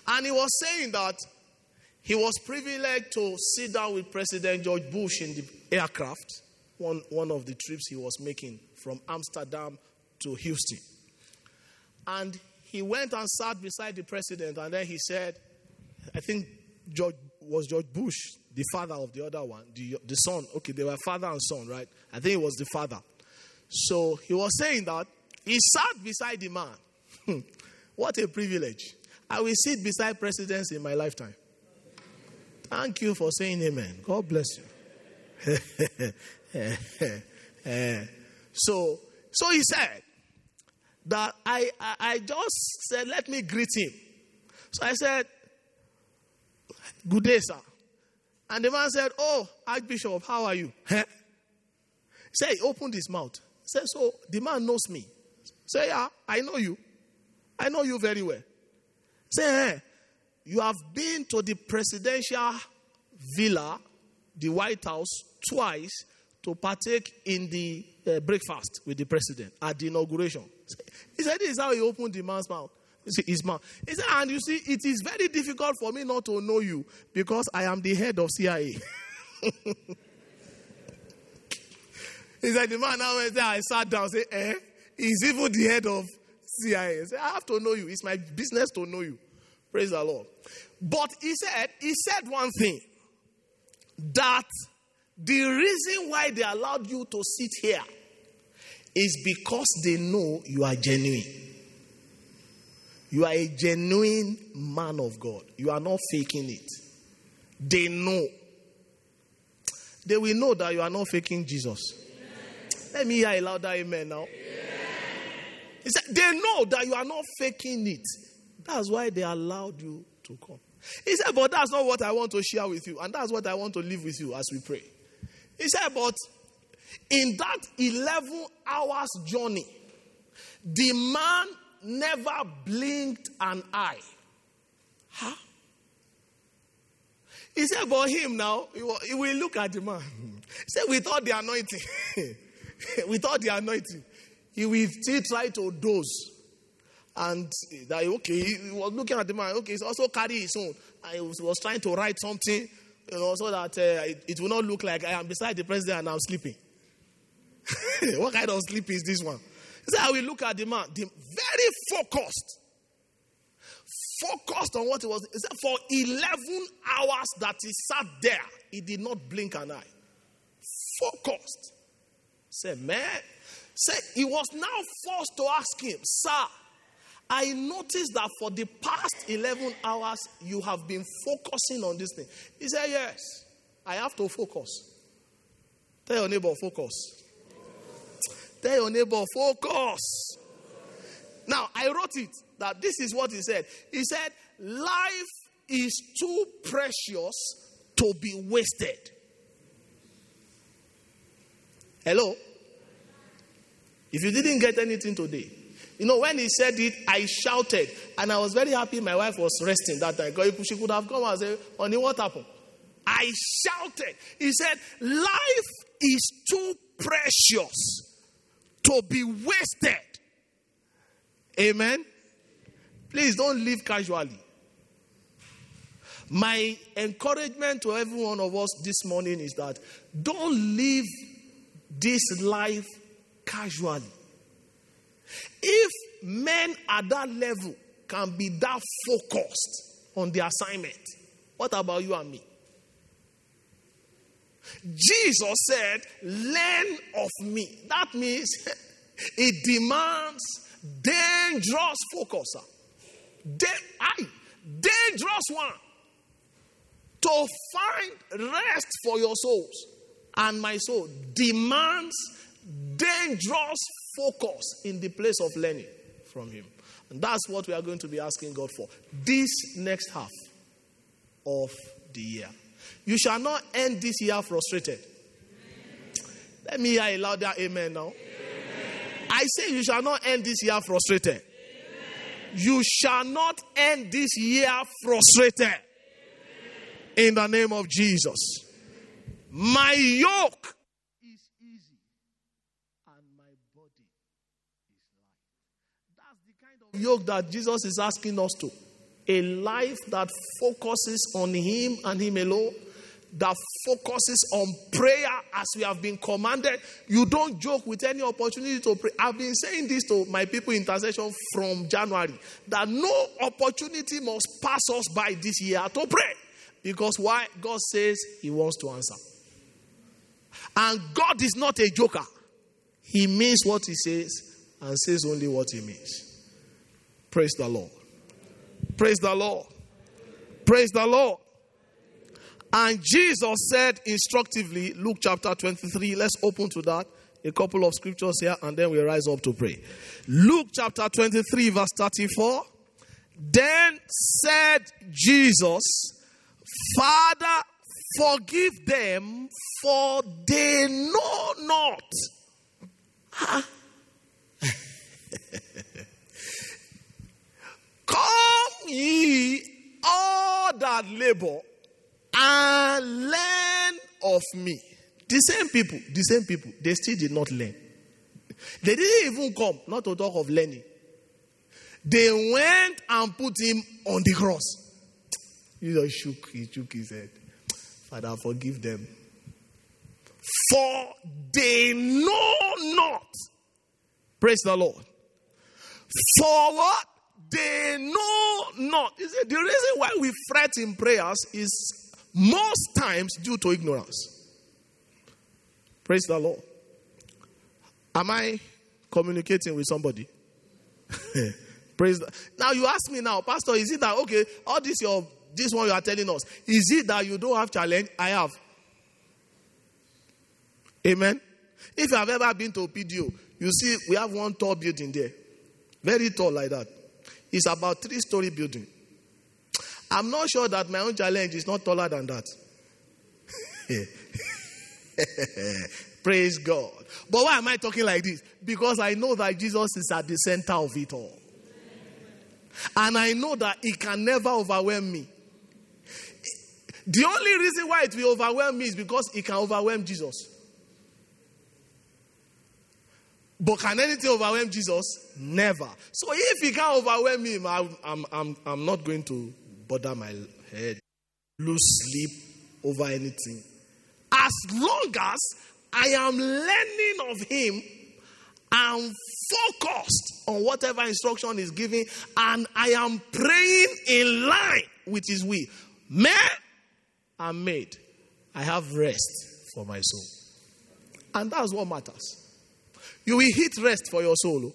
And he was saying that he was privileged to sit down with President George Bush in the aircraft, one, one of the trips he was making from Amsterdam to Houston. And he went and sat beside the president, and then he said, I think George was George Bush, the father of the other one, the, the son. Okay, they were father and son, right? I think it was the father. So he was saying that he sat beside the man. Hmm. what a privilege. I will sit beside presidents in my lifetime. Thank you for saying amen. God bless you. so, so he said that I, I, I just said, let me greet him. So I said, good day, sir. And the man said, oh, Archbishop, how are you? Said, he opened his mouth. Said, so the man knows me. Say, yeah, I know you. I know you very well. Say, hey, eh, you have been to the presidential villa, the White House, twice to partake in the uh, breakfast with the president at the inauguration. He said, This is how he opened the man's mouth. His mouth. He said, And you see, it is very difficult for me not to know you because I am the head of CIA. he said, The man now went there, I sat down, say, Eh? He's even the head of CIA. He said, I have to know you. It's my business to know you. Praise the Lord. But he said, he said one thing that the reason why they allowed you to sit here is because they know you are genuine. You are a genuine man of God. You are not faking it. They know. They will know that you are not faking Jesus. Amen. Let me hear a louder amen now. Said, they know that you are not faking it. That's why they allowed you to come. He said, But that's not what I want to share with you. And that's what I want to live with you as we pray. He said, But in that 11 hours journey, the man never blinked an eye. Huh? He said, But him now, he will look at the man. He said, Without the anointing, without the anointing, he will still try to doze. And that okay, he was looking at the man. Okay, he's also carry his own. I was trying to write something, you know, so that uh, it, it, will not look like I am beside the president and I'm sleeping. what kind of sleep is this one? Said, I will look at the man, the, very focused. Focused on what he was. He said, for 11 hours that he sat there, he did not blink an eye. Focused. Say, man. Say, he was now forced to ask him, Sir, I noticed that for the past 11 hours, you have been focusing on this thing. He said, Yes, I have to focus. Tell your neighbor, focus. Tell your neighbor, focus. Now, I wrote it that this is what he said. He said, Life is too precious to be wasted. Hello? If you didn't get anything today, you know, when he said it, I shouted, and I was very happy my wife was resting that time. She could have come and said, Honey, what happened? I shouted. He said, Life is too precious to be wasted. Amen. Please don't live casually. My encouragement to every one of us this morning is that don't live this life casually. If men at that level can be that focused on the assignment, what about you and me? Jesus said, Learn of me. That means it demands dangerous focus. Ah. I, dangerous one. To find rest for your souls and my soul demands dangerous focus in the place of learning from Him. And that's what we are going to be asking God for this next half of the year. You shall not end this year frustrated. Let me hear a louder amen now. Amen. I say you shall not end this year frustrated. Amen. You shall not end this year frustrated. In the name of Jesus. My yoke is easy and my body is light. That's the kind of yoke that Jesus is asking us to. A life that focuses on Him and Him alone that focuses on prayer as we have been commanded. You don't joke with any opportunity to pray. I've been saying this to my people in intercession from January that no opportunity must pass us by this year to pray. Because why? God says He wants to answer. And God is not a joker. He means what He says and says only what He means. Praise the Lord. Praise the Lord. Praise the Lord. And Jesus said instructively, Luke chapter 23, let's open to that. A couple of scriptures here, and then we rise up to pray. Luke chapter 23, verse 34. Then said Jesus, Father, forgive them, for they know not. Huh? Come ye all that labor and learn of me. The same people, the same people, they still did not learn. They didn't even come, not to talk of learning. They went and put him on the cross. He just shook, he shook his head. Father, forgive them. For they know not. Praise the Lord. For what? They know not. You see, the reason why we fret in prayers is most times due to ignorance. Praise the Lord. Am I communicating with somebody? Praise the, now you ask me now, Pastor, is it that okay, all this your this one you are telling us, is it that you don't have challenge? I have. Amen. If you have ever been to PDO, you see we have one tall building there. Very tall like that. It's about three story building. I'm not sure that my own challenge is not taller than that. Praise God. But why am I talking like this? Because I know that Jesus is at the center of it all. And I know that it can never overwhelm me. The only reason why it will overwhelm me is because it can overwhelm Jesus. But can anything overwhelm Jesus? Never. So if he can't overwhelm me, I'm, I'm, I'm, I'm not going to bother my head, lose sleep over anything. As long as I am learning of Him and focused on whatever instruction is given, and I am praying in line with His will, man, I'm made. I have rest for my soul. And that's what matters. You will hit rest for your soul.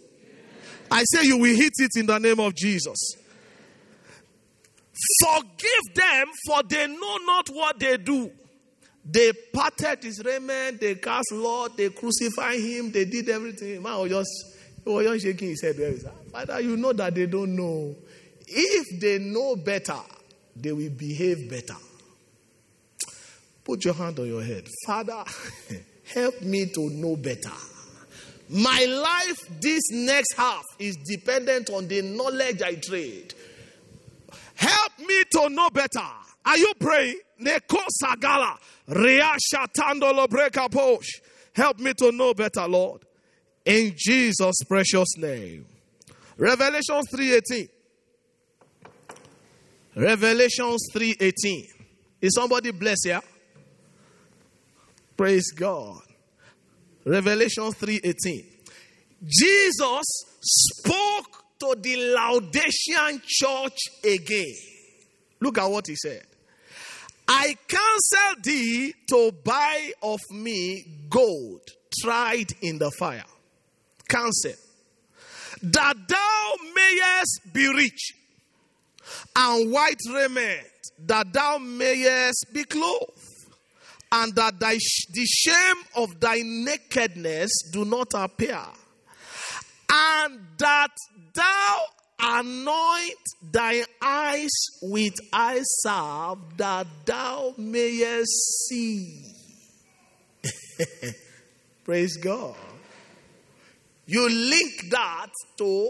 I say you will hit it in the name of Jesus. Forgive them, for they know not what they do. They parted his raiment, they cast Lord, they crucified him, they did everything. Man was just, was just shaking his head. Ah, Father, you know that they don't know. If they know better, they will behave better. Put your hand on your head. Father, help me to know better. My life this next half is dependent on the knowledge I trade. Help me to know better. Are you praying? Neko sagala. Riashatandolo breka posh. Help me to know better, Lord. In Jesus' precious name. Revelation 3:18. Revelations 3:18. Is somebody blessed here? Praise God. Revelation 3:18. Jesus spoke to the Laodicean church again. Look at what he said. I counsel thee to buy of me gold tried in the fire. Counsel. That thou mayest be rich, and white raiment, that thou mayest be clothed, and that thy, the shame of thy nakedness do not appear And that thou anoint thy eyes with eye salve that thou mayest see. Praise God. You link that to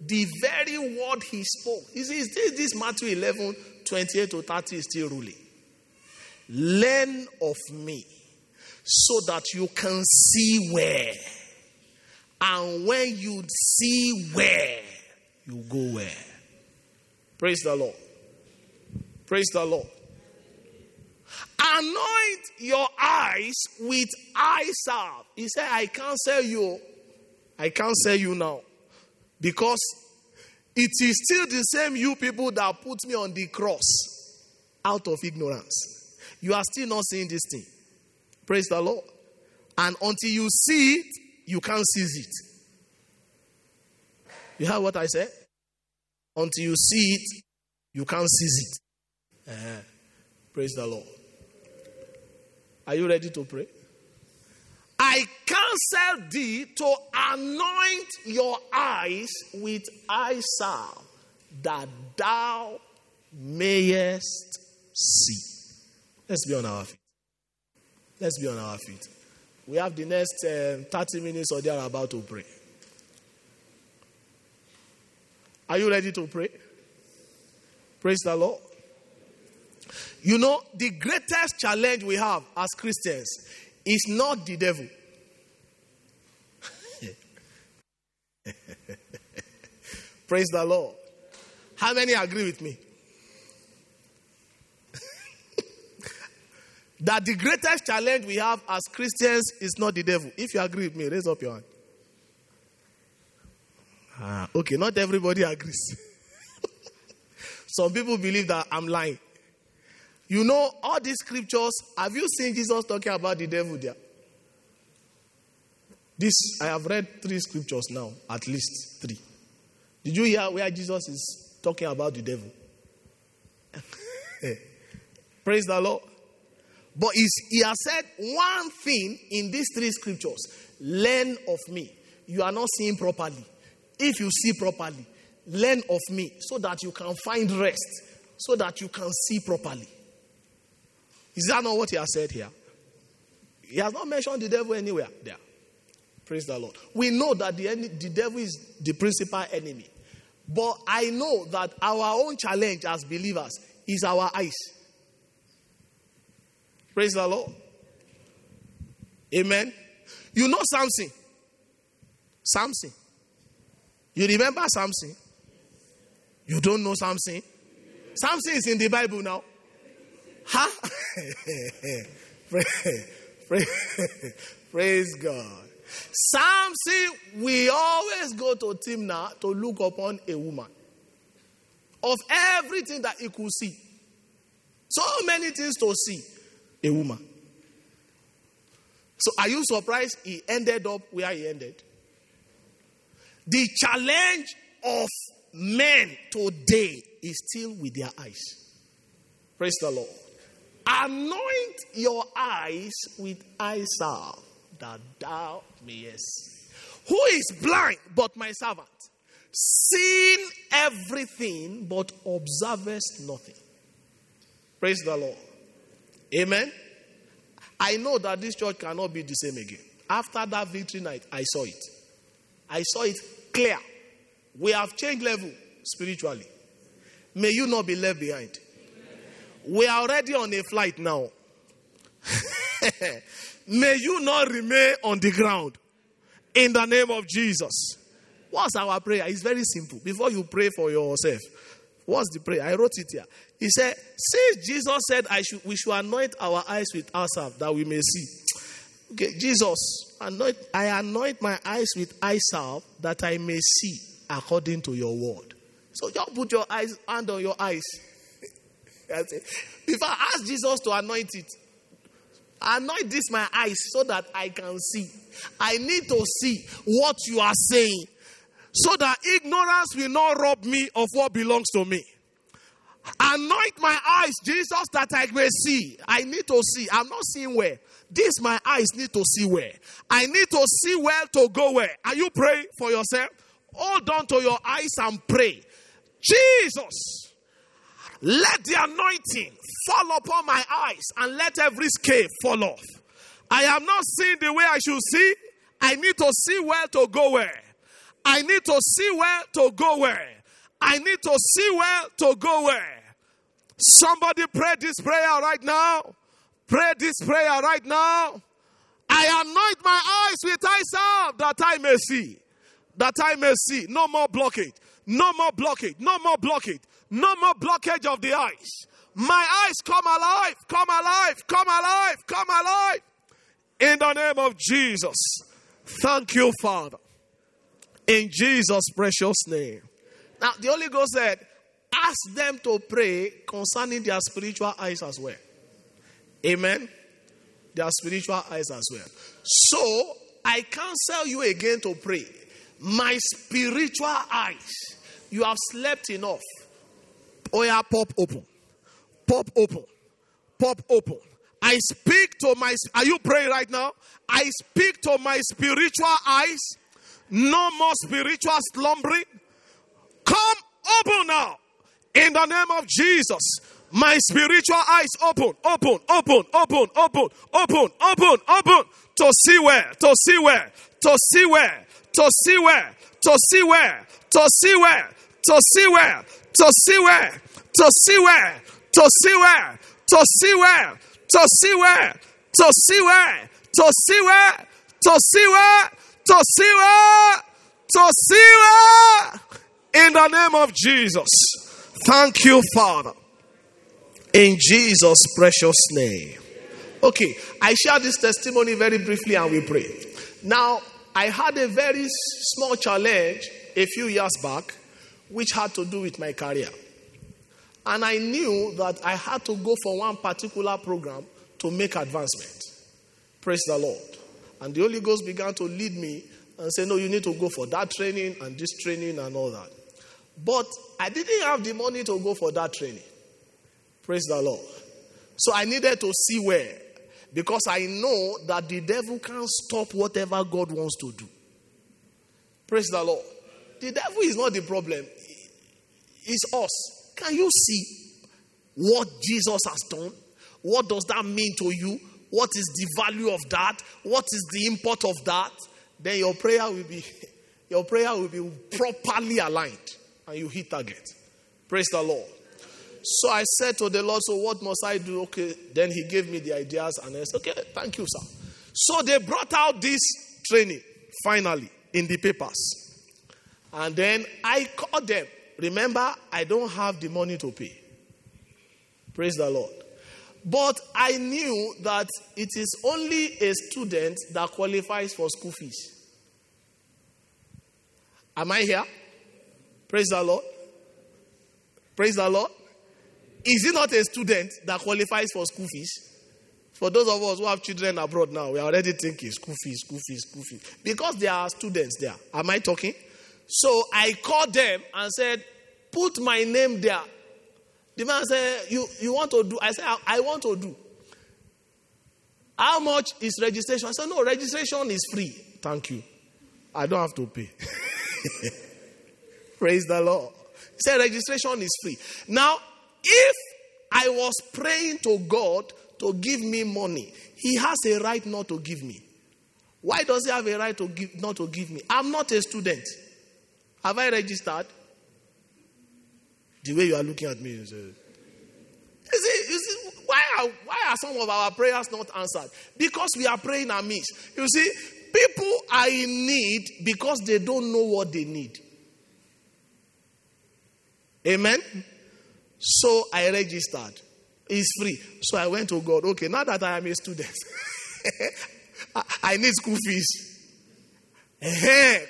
the very word he spoke. Says, this, this Matthew 11, 28 to 30 is still ruling. Learn of me so that you can see where. And when you see where, you go where. Praise the Lord. Praise the Lord. Anoint your eyes with eye salve. He said, I can't sell you. I can't sell you now. Because it is still the same you people that put me on the cross out of ignorance. You are still not seeing this thing. Praise the Lord. And until you see it, you can't seize it. You heard what I said? Until you see it, you can't seize it. Uh-huh. Praise the Lord. Are you ready to pray? I counsel thee to anoint your eyes with eye salve that thou mayest see. Let's be on our feet. Let's be on our feet. We have the next uh, 30 minutes or they are about to pray. Are you ready to pray? Praise the Lord. You know, the greatest challenge we have as Christians is not the devil. Praise the Lord. How many agree with me? That the greatest challenge we have as Christians is not the devil. If you agree with me, raise up your hand. Ah, okay, not everybody agrees. Some people believe that I'm lying. You know, all these scriptures, have you seen Jesus talking about the devil there? This, I have read three scriptures now, at least three. Did you hear where Jesus is talking about the devil? Praise the Lord. But he has said one thing in these three scriptures learn of me. You are not seeing properly. If you see properly, learn of me so that you can find rest, so that you can see properly. Is that not what he has said here? He has not mentioned the devil anywhere there. Praise the Lord. We know that the, the devil is the principal enemy. But I know that our own challenge as believers is our eyes. Praise the Lord. Amen. You know Samson. Samson. You remember Samson? You don't know Samson? Samson is in the Bible now. Huh? praise, God. Samson, we always go to Timnah to look upon a woman. Of everything that he could see. So many things to see. A woman. So are you surprised he ended up where he ended? The challenge of men today is still with their eyes. Praise the Lord. Anoint your eyes with eye salve that thou mayest. Who is blind but my servant? Seeing everything but observest nothing. Praise the Lord. Amen. I know that this church cannot be the same again. After that victory night, I saw it. I saw it clear. We have changed level spiritually. May you not be left behind. We are already on a flight now. May you not remain on the ground. In the name of Jesus. What's our prayer? It's very simple. Before you pray for yourself, what's the prayer? I wrote it here. He said, Since Jesus said I should, we should anoint our eyes with ourselves that we may see. Okay, Jesus, anoint, I anoint my eyes with salve that I may see according to your word. So just put your eyes hand on your eyes. If I ask Jesus to anoint it, anoint this my eyes so that I can see. I need to see what you are saying so that ignorance will not rob me of what belongs to me. Anoint my eyes, Jesus, that I may see. I need to see. I'm not seeing where. This my eyes need to see where. I need to see where to go where. Are you praying for yourself? Hold on to your eyes and pray. Jesus, let the anointing fall upon my eyes and let every scale fall off. I am not seeing the way I should see. I need to see where to go where. I need to see where to go where. I need to see where to go where. Somebody pray this prayer right now. Pray this prayer right now. I anoint my eyes with eyes hyssop that I may see. That I may see. No more blockage. No more blockage. No more blockage. No more blockage of the eyes. My eyes come alive. Come alive. Come alive. Come alive. In the name of Jesus. Thank you, Father. In Jesus' precious name. Now, the Holy Ghost said, ask them to pray concerning their spiritual eyes as well. Amen. Their spiritual eyes as well. So, I counsel you again to pray. My spiritual eyes, you have slept enough. Oh, yeah, pop open. Pop open. Pop open. I speak to my, are you praying right now? I speak to my spiritual eyes. No more spiritual slumbering. Come open now. In the name of Jesus. My spiritual eyes open, open, open, open, open, open, open, open. To see where, to see where, to see where, to see where, to see where, to see where, to see where, to see where, to see where, to see where, to see where, to see where, to see where, to see where, to see where, to see where, to see where, in the name of Jesus. Thank you, Father. In Jesus' precious name. Okay, I share this testimony very briefly and we pray. Now, I had a very small challenge a few years back, which had to do with my career. And I knew that I had to go for one particular program to make advancement. Praise the Lord. And the Holy Ghost began to lead me and say, No, you need to go for that training and this training and all that. But I didn't have the money to go for that training. Praise the Lord. So I needed to see where. Because I know that the devil can't stop whatever God wants to do. Praise the Lord. The devil is not the problem, it's us. Can you see what Jesus has done? What does that mean to you? What is the value of that? What is the import of that? Then your prayer will be your prayer will be properly aligned and you hit target. Praise the Lord. So I said to the Lord, So what must I do? Okay. Then he gave me the ideas and I said, Okay, thank you, sir. So they brought out this training finally in the papers. And then I called them. Remember, I don't have the money to pay. Praise the Lord. But I knew that it is only a student that qualifies for school fees. Am I here? Praise the Lord. Praise the Lord. Is it not a student that qualifies for school fees? For those of us who have children abroad now, we are already thinking school fees, school fees, school fees. Because there are students there. Am I talking? So I called them and said, Put my name there. The man said, You, you want to do? I said, I, I want to do. How much is registration? I said, No, registration is free. Thank you. I don't have to pay. Praise the Lord. He said, Registration is free. Now, if I was praying to God to give me money, He has a right not to give me. Why does He have a right to give, not to give me? I'm not a student. Have I registered? The way you are looking at me. Uh, you see, you see why, are, why are some of our prayers not answered? Because we are praying amiss. You see, people are in need because they don't know what they need. Amen? So I registered. It's free. So I went to God. Okay, now that I am a student, I need school fees.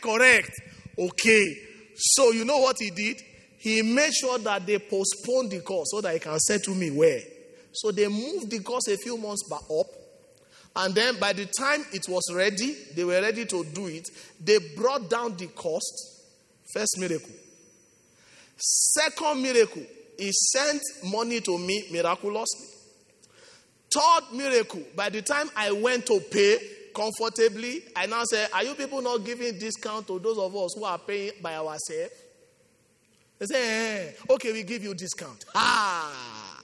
correct. Okay. So you know what he did? He made sure that they postponed the course so that he can say to me where. So they moved the course a few months back up. And then by the time it was ready, they were ready to do it. They brought down the cost. First miracle. Second miracle, he sent money to me miraculously. Third miracle, by the time I went to pay comfortably, I now said, Are you people not giving discount to those of us who are paying by ourselves? They say, eh, Okay, we give you discount. Ah!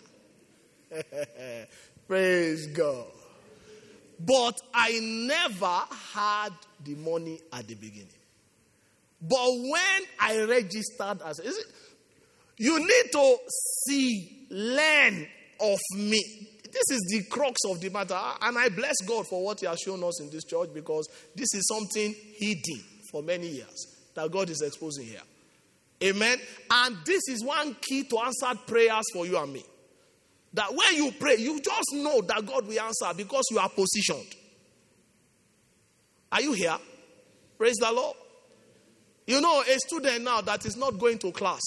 Praise God. But I never had the money at the beginning. But when I registered as, is it, you need to see, learn of me. This is the crux of the matter. And I bless God for what He has shown us in this church because this is something hidden for many years that God is exposing here. Amen. And this is one key to answered prayers for you and me. That when you pray, you just know that God will answer because you are positioned. Are you here? Praise the Lord. You know, a student now that is not going to class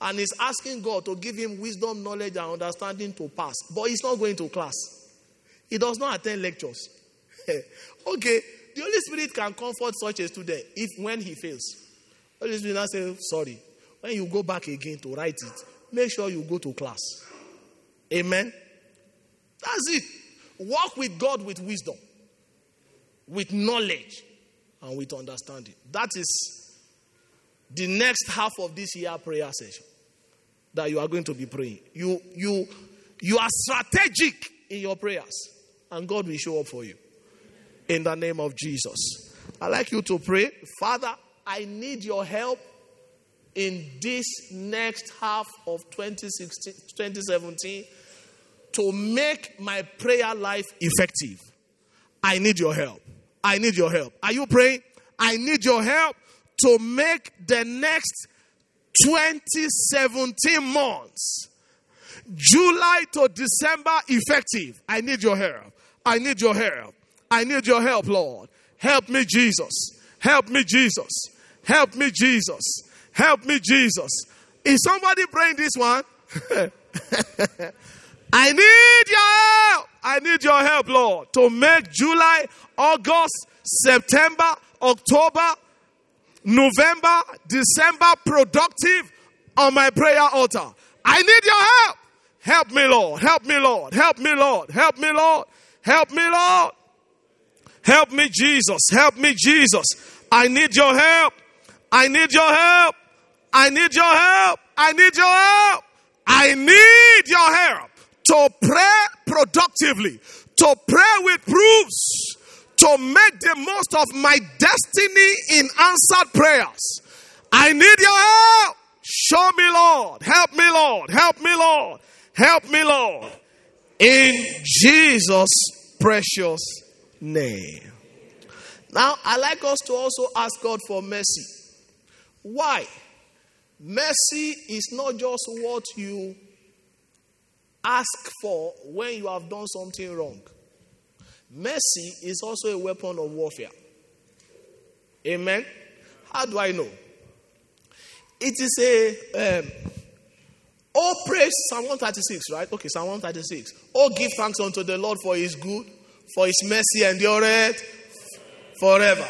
and is asking God to give him wisdom, knowledge, and understanding to pass, but he's not going to class. He does not attend lectures. okay, the Holy Spirit can comfort such a student if when he fails. Holy Spirit now say, sorry. When you go back again to write it, make sure you go to class. Amen. That's it. Walk with God with wisdom, with knowledge, and with understanding. That is the next half of this year prayer session that you are going to be praying. You, you, you are strategic in your prayers, and God will show up for you. In the name of Jesus. i like you to pray, Father, I need your help in this next half of 2016, 2017 to make my prayer life effective. I need your help. I need your help. Are you praying? I need your help to make the next 2017 months, July to December, effective. I need your help. I need your help. I need your help, Lord. Help me, Jesus. Help me, Jesus. Help me, Jesus. Help me, Jesus. Is somebody praying this one? I need your help. I need your help, Lord, to make July, August, September, October, November, December productive on my prayer altar. I need your help. Help me, Lord. Help me, Lord. Help me, Lord. Help me, Lord. Help me, Lord. Help me, Jesus. Help me, Jesus. I need your help. I need your help. I need your help. I need your help. I need your help to pray productively, to pray with proofs, to make the most of my destiny in answered prayers. I need your help. Show me, Lord. Help me, Lord. Help me, Lord. Help me, Lord. In Jesus' precious name. Now, I like us to also ask God for mercy. Why? Mercy is not just what you ask for when you have done something wrong. Mercy is also a weapon of warfare. Amen. How do I know? It is a um, oh praise Psalm 136, right? Okay, Psalm 136. Oh, give thanks unto the Lord for his good, for his mercy endureth forever.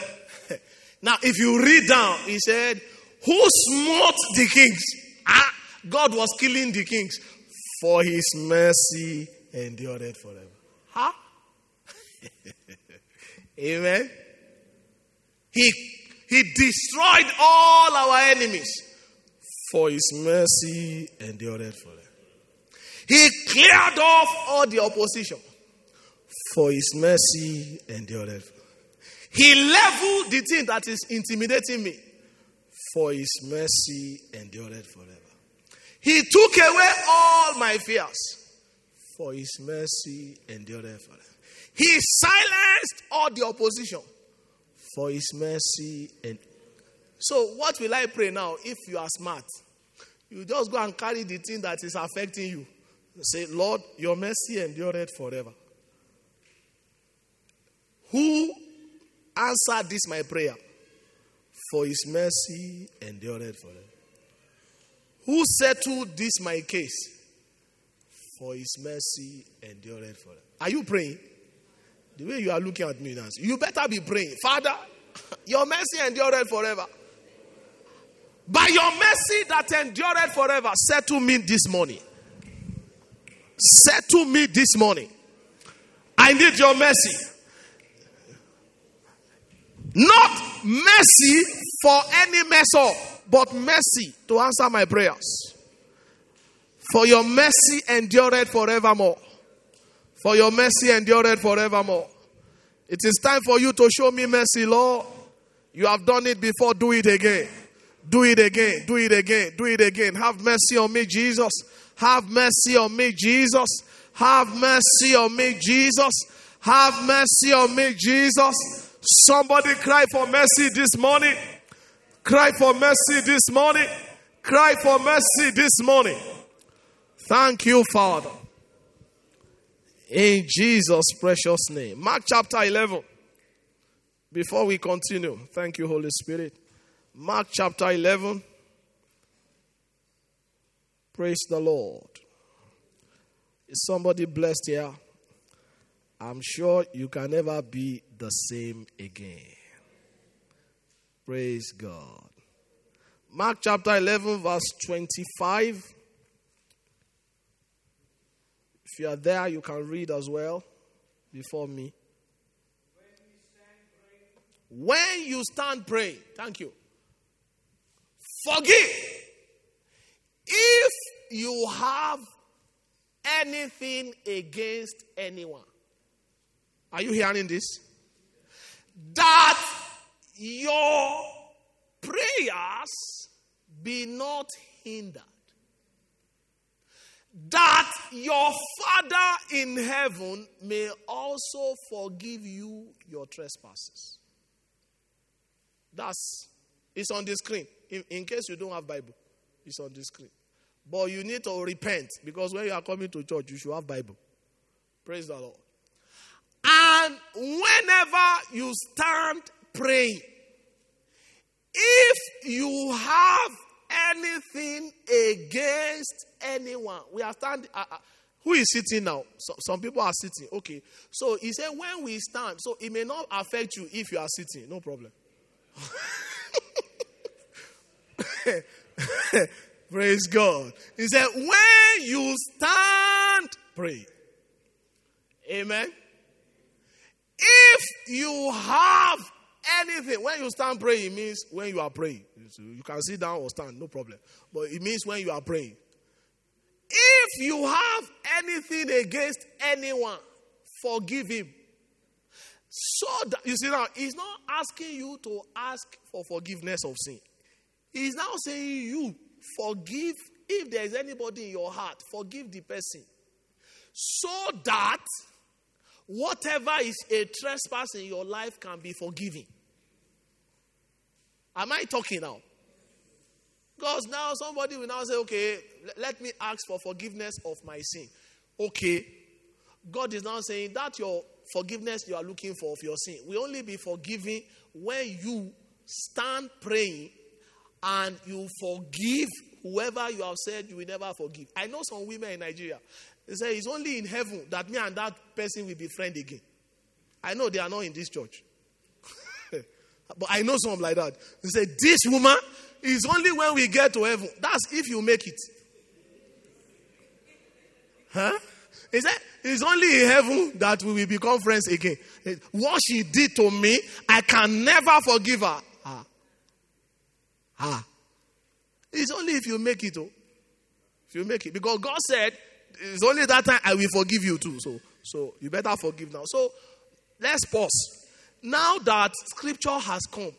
now, if you read down, he said, Who smote the kings? Ah, God was killing the kings for his mercy endured forever. Huh? Amen. He, he destroyed all our enemies for his mercy endured forever. He cleared off all the opposition for his mercy endured forever. He leveled the thing that is intimidating me for his mercy endured forever. He took away all my fears, for his mercy endured forever. He silenced all the opposition, for his mercy. And so, what will I pray now? If you are smart, you just go and carry the thing that is affecting you. Say, Lord, your mercy endured forever. Who answered this my prayer? For his mercy endured forever. Who settled this my case? For his mercy endured forever. Are you praying? The way you are looking at me now, you better be praying. Father, your mercy endured forever. By your mercy that endureth forever, settle me this morning. Settle me this morning. I need your mercy. Not mercy for any mess up, but mercy to answer my prayers. For your mercy endureth forevermore. For your mercy endureth forevermore. It is time for you to show me mercy, Lord. You have done it before, do it again. Do it again, do it again, do it again. Have mercy on me, Jesus. Have mercy on me, Jesus. Have mercy on me, Jesus. Have mercy on me, Jesus. Somebody cry for mercy this morning. Cry for mercy this morning. Cry for mercy this morning. Thank you, Father. In Jesus' precious name. Mark chapter 11. Before we continue, thank you, Holy Spirit. Mark chapter 11. Praise the Lord. Is somebody blessed here? I'm sure you can never be the same again. Praise God. Mark chapter 11, verse 25. If you are there, you can read as well before me. When you stand praying, thank you. Forgive if you have anything against anyone. Are you hearing this? That your prayers be not hindered. That your Father in heaven may also forgive you your trespasses. That's it's on the screen. In, in case you don't have Bible, it's on the screen. But you need to repent because when you are coming to church, you should have Bible. Praise the Lord. And whenever you stand praying, if you have anything against anyone, we are standing. Uh, uh, who is sitting now? So, some people are sitting. Okay. So he said, when we stand, so it may not affect you if you are sitting. No problem. Praise God. He said, when you stand, pray. Amen. If you have anything, when you stand praying, it means when you are praying. You can sit down or stand, no problem. But it means when you are praying. If you have anything against anyone, forgive him. So that, you see now, he's not asking you to ask for forgiveness of sin. He's now saying you forgive if there is anybody in your heart, forgive the person. So that whatever is a trespass in your life can be forgiven. Am I talking now? Because now somebody will now say, okay, let me ask for forgiveness of my sin. Okay. God is now saying that your forgiveness you are looking for of your sin will only be forgiven when you stand praying and you forgive whoever you have said you will never forgive. I know some women in Nigeria. They say it's only in heaven that me and that person will be friends again. I know they are not in this church. but I know some like that. They say, This woman is only when we get to heaven. That's if you make it. Huh? He said, It's only in heaven that we will become friends again. What she did to me, I can never forgive her. Ah. Ah. It's only if you make it. Oh. If you make it. Because God said, It's only that time I will forgive you too. So, so you better forgive now. So let's pause. Now that scripture has come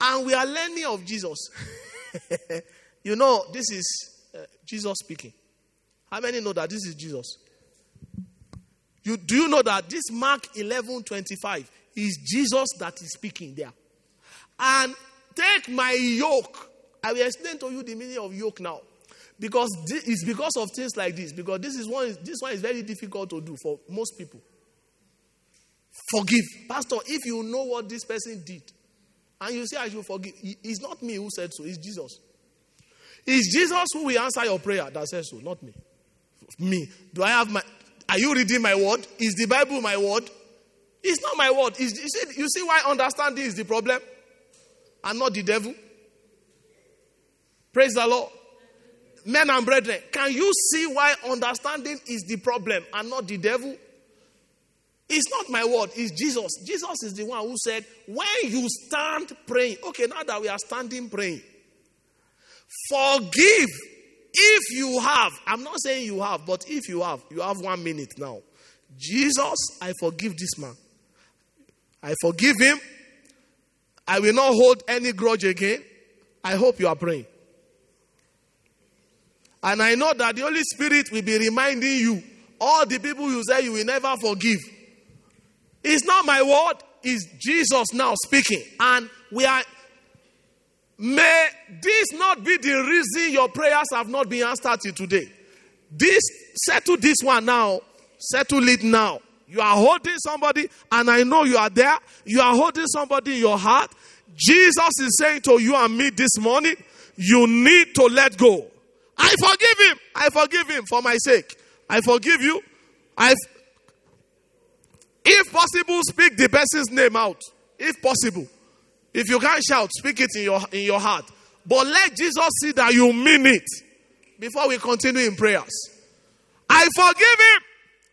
and we are learning of Jesus, you know, this is uh, Jesus speaking. How many know that this is Jesus? You, do you know that this Mark 11 25 is Jesus that is speaking there? And take my yoke. I will explain to you the meaning of yoke now. Because this, it's because of things like this. Because this is one this one is very difficult to do for most people. Forgive. Pastor, if you know what this person did, and you say I should forgive, it's not me who said so, it's Jesus. It's Jesus who will answer your prayer that says so, not me. Me. Do I have my are you reading my word? Is the Bible my word? It's not my word. It's, you, see, you see why understanding is the problem? And not the devil? Praise the Lord. Men and brethren, can you see why understanding is the problem and not the devil? It's not my word, it's Jesus. Jesus is the one who said, When you stand praying, okay, now that we are standing praying, forgive if you have. I'm not saying you have, but if you have, you have one minute now. Jesus, I forgive this man. I forgive him. I will not hold any grudge again. I hope you are praying. And I know that the Holy Spirit will be reminding you all the people you say you will never forgive. It's not my word, it's Jesus now speaking. And we are, may this not be the reason your prayers have not been answered today. This, settle this one now. Settle it now. You are holding somebody, and I know you are there. You are holding somebody in your heart. Jesus is saying to you and me this morning, you need to let go. I forgive him. I forgive him for my sake. I forgive you. I, if possible, speak the person's name out. If possible. If you can't shout, speak it in your, in your heart. But let Jesus see that you mean it before we continue in prayers. I forgive him.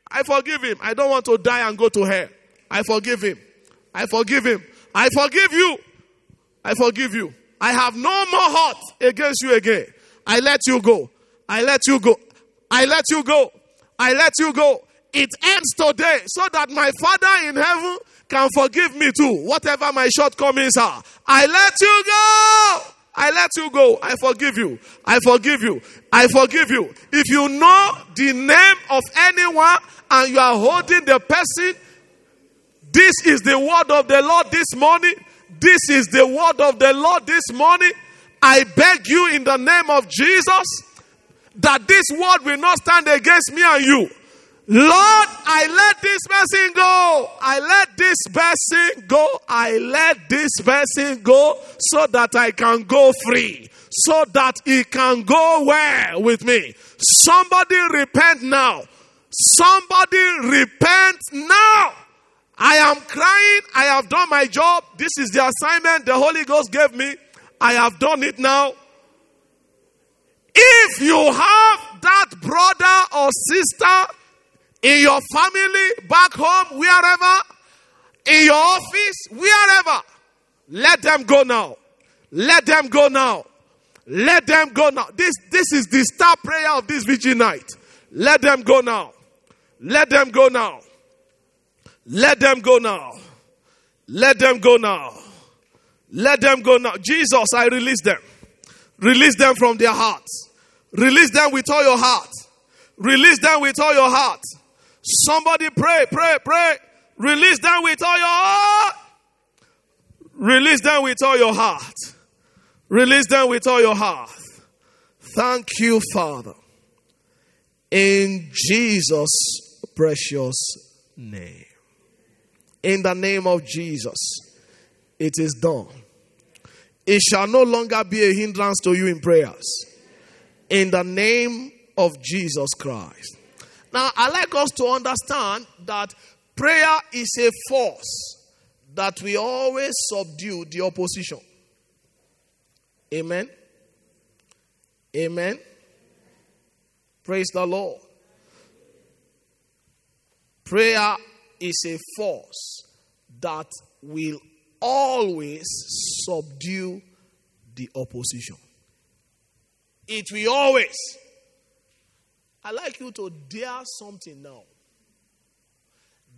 I forgive him. I don't want to die and go to hell. I forgive him. I forgive him. I forgive you. I forgive you. I have no more heart against you again. I let you go. I let you go. I let you go. I let you go. It ends today so that my Father in heaven can forgive me too, whatever my shortcomings are. I let you go. I let you go. I forgive you. I forgive you. I forgive you. If you know the name of anyone and you are holding the person, this is the word of the Lord this morning. This is the word of the Lord this morning. I beg you in the name of Jesus that this word will not stand against me and you. Lord, I let this person go. I let this person go. I let this person go so that I can go free. So that he can go where with me? Somebody repent now. Somebody repent now. I am crying. I have done my job. This is the assignment the Holy Ghost gave me. I have done it now. If you have that brother or sister in your family, back home, wherever, in your office, wherever, let them go now. Let them go now. Let them go now. This, this is the star prayer of this vigil night. Let them go now. Let them go now. Let them go now. Let them go now. Let them go now. Jesus, I release them. Release them from their hearts. Release them with all your heart. Release them with all your heart. Somebody pray, pray, pray. Release them with all your heart. Release them with all your heart. Release them with all your heart. Thank you, Father. In Jesus' precious name. In the name of Jesus, it is done. It shall no longer be a hindrance to you in prayers. In the name of Jesus Christ. Now, I like us to understand that prayer is a force that we always subdue the opposition. Amen. Amen. Praise the Lord. Prayer is a force that will always subdue the opposition. It will always. I like you to dare something now.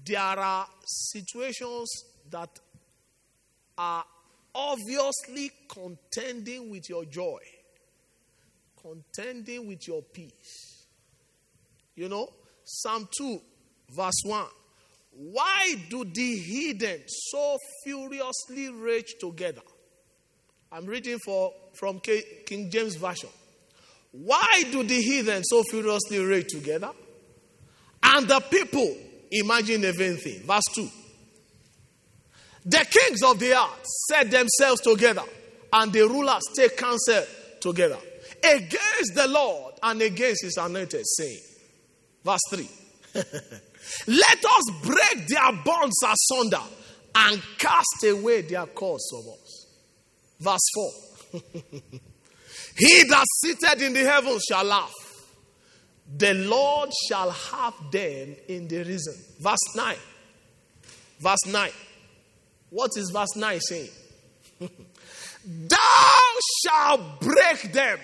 There are situations that are obviously contending with your joy, contending with your peace. You know, Psalm 2, verse 1. Why do the heathen so furiously rage together? I'm reading for, from King James Version. Why do the heathen so furiously rage together? And the people imagine a vain thing. Verse 2. The kings of the earth set themselves together, and the rulers take counsel together against the Lord and against his anointed, saying, Verse 3. Let us break their bonds asunder and cast away their cords from us. Verse 4. He that seated in the heavens shall laugh. The Lord shall have them in the reason. Verse 9. Verse 9. What is verse 9 saying? thou shalt break them,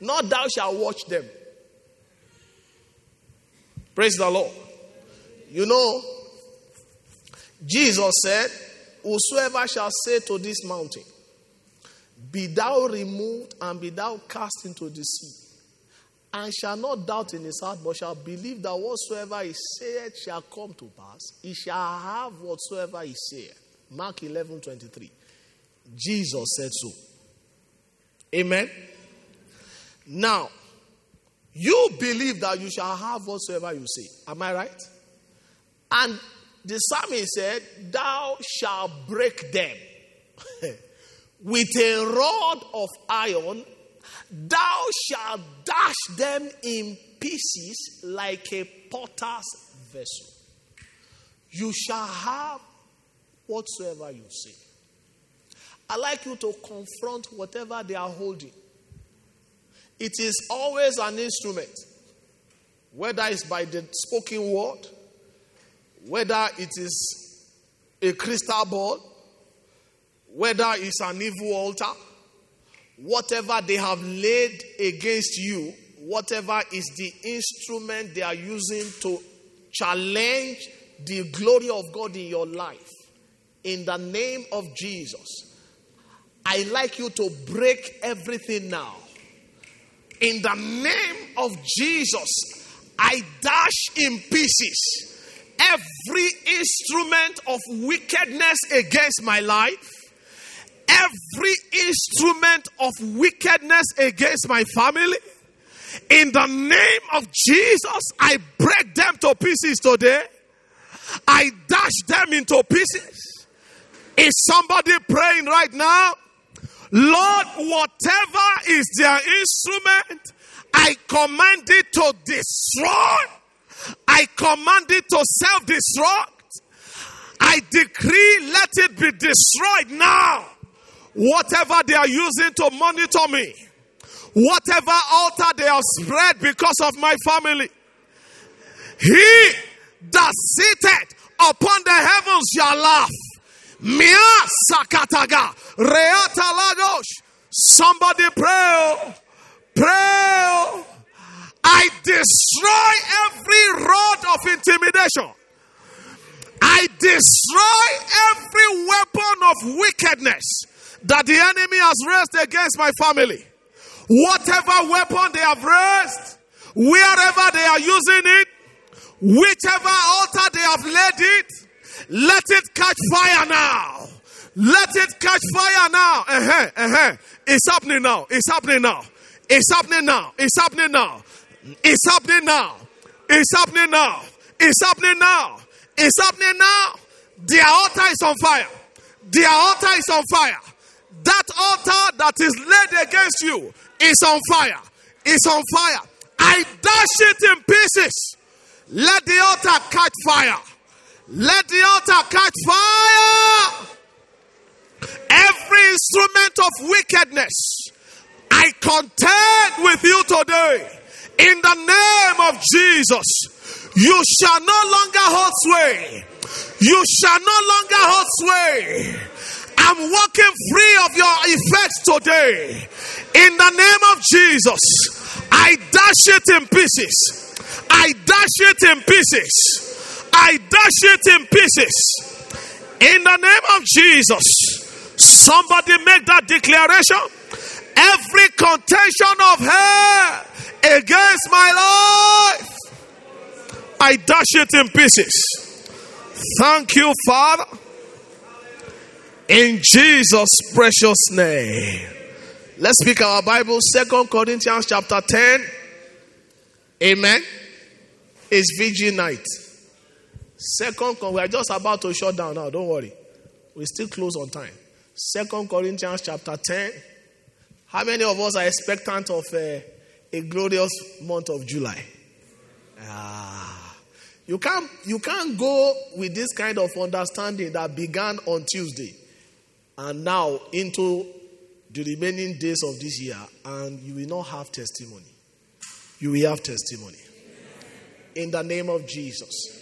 not thou shalt watch them. Praise the Lord. You know, Jesus said, Whosoever shall say to this mountain, Be thou removed and be thou cast into the sea, and shall not doubt in his heart, but shall believe that whatsoever he saith shall come to pass, he shall have whatsoever he saith. Mark 11 23. Jesus said so. Amen. Now, you believe that you shall have whatsoever you say. Am I right? And the psalmist said, Thou shalt break them with a rod of iron, thou shalt dash them in pieces like a potter's vessel. You shall have whatsoever you say. I like you to confront whatever they are holding. It is always an instrument, whether it's by the spoken word, whether it is a crystal ball, whether it's an evil altar, whatever they have laid against you, whatever is the instrument they are using to challenge the glory of God in your life, in the name of Jesus, I like you to break everything now. In the name of Jesus, I dash in pieces every instrument of wickedness against my life, every instrument of wickedness against my family. In the name of Jesus, I break them to pieces today. I dash them into pieces. Is somebody praying right now? Lord, whatever is their instrument, I command it to destroy I command it to self destruct. I decree, let it be destroyed now. Whatever they are using to monitor me, whatever altar they have spread because of my family, he that sitteth upon the heavens shall laugh. Mia sakataga reata lagos. Somebody pray, pray. I destroy every rod of intimidation. I destroy every weapon of wickedness that the enemy has raised against my family. Whatever weapon they have raised, wherever they are using it, whichever altar they have laid it, let it catch fire now. Let it catch fire now. Uh-huh, uh-huh. It's happening now. It's happening now. It's happening now. It's happening now. It's happening now. It's happening now. It's happening now. It's happening now. Their altar is on fire. The altar is on fire. That altar that is laid against you is on fire. It's on fire. I dash it in pieces. Let the altar catch fire. Let the altar catch fire. Every instrument of wickedness, I contend with you today. In the name of Jesus, you shall no longer hold sway. You shall no longer hold sway. I'm walking free of your effects today. In the name of Jesus, I dash it in pieces. I dash it in pieces. I dash it in pieces. In the name of Jesus, somebody make that declaration. Every contention of hell against my life, I dash it in pieces. Thank you, Father. In Jesus' precious name. Let's speak our Bible, Second Corinthians chapter 10. Amen. It's vigil night. Second, we are just about to shut down now. Don't worry. We still close on time. Second Corinthians chapter 10. How many of us are expectant of uh, a glorious month of July. Ah, you can't you can't go with this kind of understanding that began on Tuesday and now into the remaining days of this year and you will not have testimony. You will have testimony. In the name of Jesus.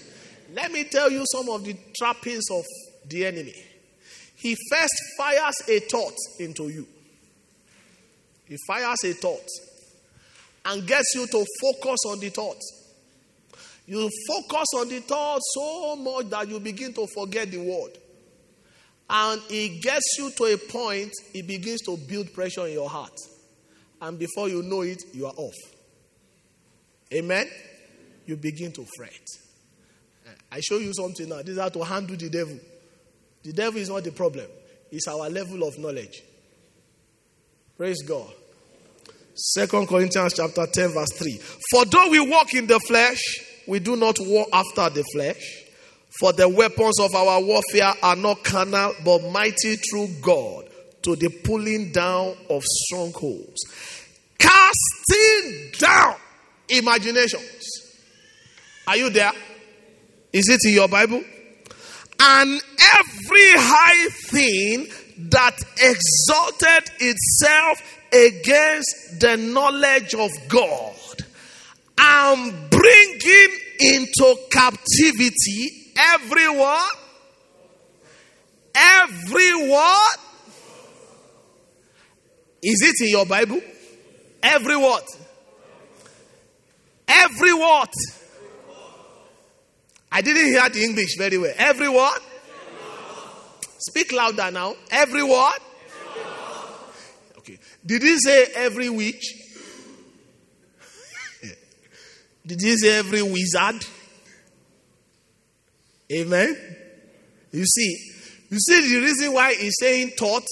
Let me tell you some of the trappings of the enemy. He first fires a thought into you. He fires a thought and gets you to focus on the thought. You focus on the thought so much that you begin to forget the word. And it gets you to a point, it begins to build pressure in your heart. And before you know it, you are off. Amen? You begin to fret. I show you something now. This is how to handle the devil. The devil is not the problem, it's our level of knowledge. Praise God. Second Corinthians chapter 10, verse 3. For though we walk in the flesh, we do not war after the flesh. For the weapons of our warfare are not carnal, but mighty through God to the pulling down of strongholds, casting down imaginations. Are you there? Is it in your Bible? And every high thing that exalted itself against the knowledge of God and bringing into captivity every what? Every it in your Bible? Every what? Every what? I didn't hear the English very well. Every what? Speak louder now. Every what? Okay. Did he say every witch? Did he say every wizard? Amen. You see, you see the reason why he's saying thought?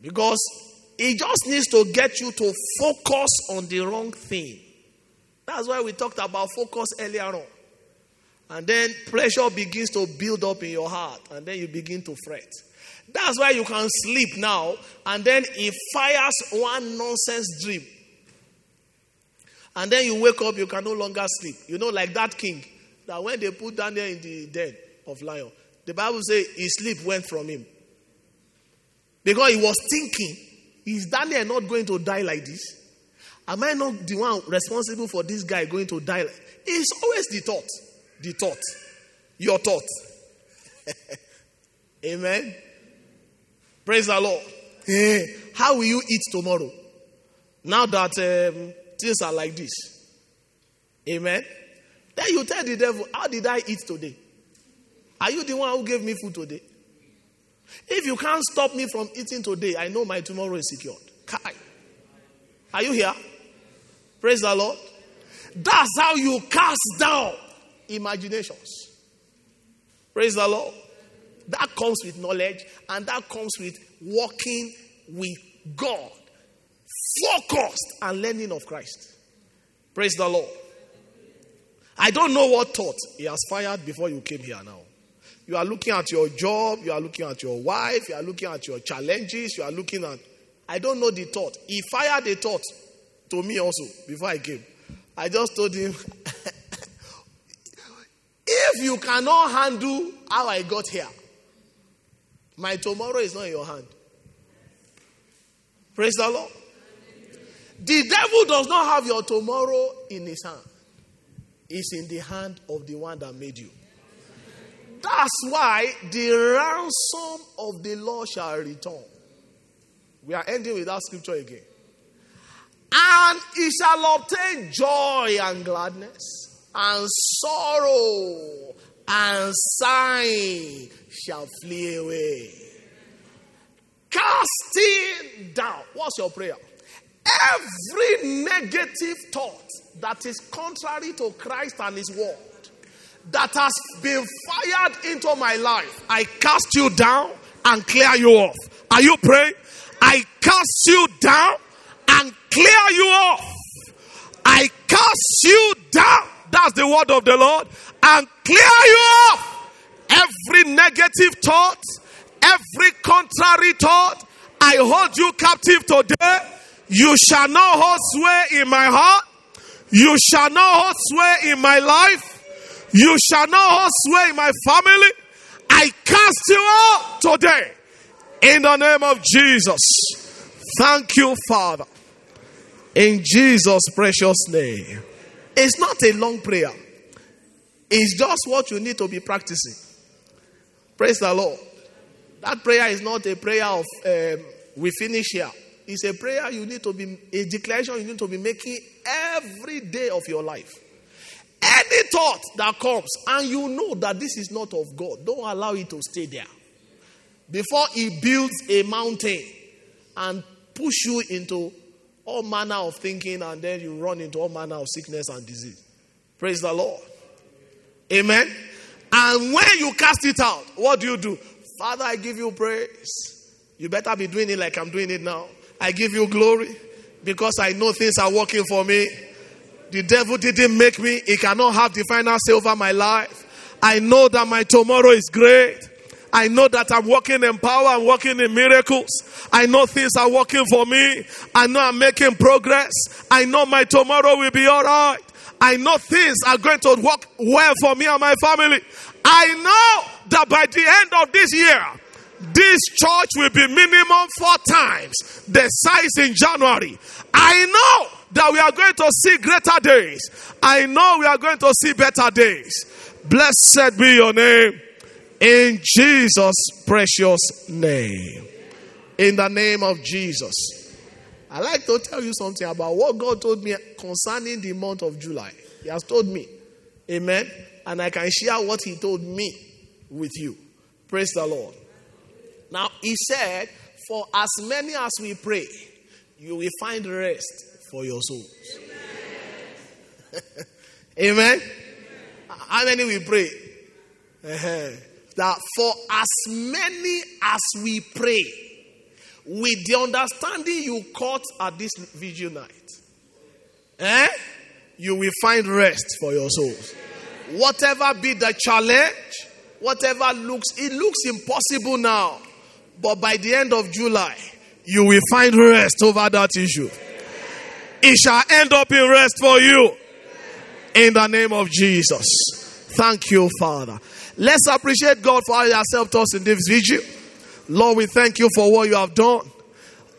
Because he just needs to get you to focus on the wrong thing. That's why we talked about focus earlier on. And then pressure begins to build up in your heart, and then you begin to fret. That's why you can sleep now, and then it fires one nonsense dream. And then you wake up, you can no longer sleep. You know, like that king, that when they put Daniel in the den of lion, the Bible says his sleep went from him. Because he was thinking, is Daniel not going to die like this? Am I not the one responsible for this guy going to die? It's always the thought. The thought. Your thought. Amen. Praise the Lord. How will you eat tomorrow? Now that um, things are like this. Amen. Then you tell the devil, How did I eat today? Are you the one who gave me food today? If you can't stop me from eating today, I know my tomorrow is secured. Kai. Are you here? Praise the Lord. That's how you cast down imaginations. Praise the Lord. That comes with knowledge and that comes with walking with God, focused and learning of Christ. Praise the Lord. I don't know what thought he has fired before you came here now. You are looking at your job, you are looking at your wife, you are looking at your challenges, you are looking at. I don't know the thought. He fired a thought to me also before I came. I just told him, if you cannot handle how I got here, my tomorrow is not in your hand. Praise the Lord. The devil does not have your tomorrow in his hand, it's in the hand of the one that made you. That's why the ransom of the Lord shall return. We are ending with that scripture again. And he shall obtain joy and gladness, and sorrow and sighing shall flee away. Casting down. What's your prayer? Every negative thought that is contrary to Christ and His word that has been fired into my life, I cast you down and clear you off. Are you praying? I cast you down and clear you off. I cast you down. That's the word of the Lord. And clear you off. Every negative thought, every contrary thought, I hold you captive today. You shall not hold sway in my heart. You shall not hold sway in my life. You shall not hold sway in my family. I cast you out today in the name of Jesus. Thank you, Father. In Jesus' precious name. It's not a long prayer, it's just what you need to be practicing. Praise the Lord. That prayer is not a prayer of um, we finish here. It's a prayer you need to be, a declaration you need to be making every day of your life. Any thought that comes and you know that this is not of God, don't allow it to stay there. Before He builds a mountain and push you into all manner of thinking and then you run into all manner of sickness and disease. Praise the Lord. Amen. And when you cast it out, what do you do? Father, I give you praise. You better be doing it like I'm doing it now. I give you glory because I know things are working for me. The devil didn't make me, he cannot have the final say over my life. I know that my tomorrow is great. I know that I'm working in power, I'm working in miracles. I know things are working for me. I know I'm making progress. I know my tomorrow will be all right. I know things are going to work well for me and my family. I know that by the end of this year, this church will be minimum four times the size in January. I know that we are going to see greater days. I know we are going to see better days. Blessed be your name. In Jesus' precious name. In the name of Jesus. I like to tell you something about what God told me concerning the month of July. He has told me. Amen. And I can share what He told me with you. Praise the Lord. Now, He said, For as many as we pray, you will find rest for your souls. Amen. Amen. How many we pray? Uh-huh. That for as many as we pray, with the understanding you caught at this vigil night, eh? you will find rest for your souls. Whatever be the challenge, whatever looks, it looks impossible now, but by the end of July, you will find rest over that issue it shall end up in rest for you. In the name of Jesus. Thank you, Father. Let's appreciate God for how He has helped us in this vigil. Lord, we thank you for what you have done.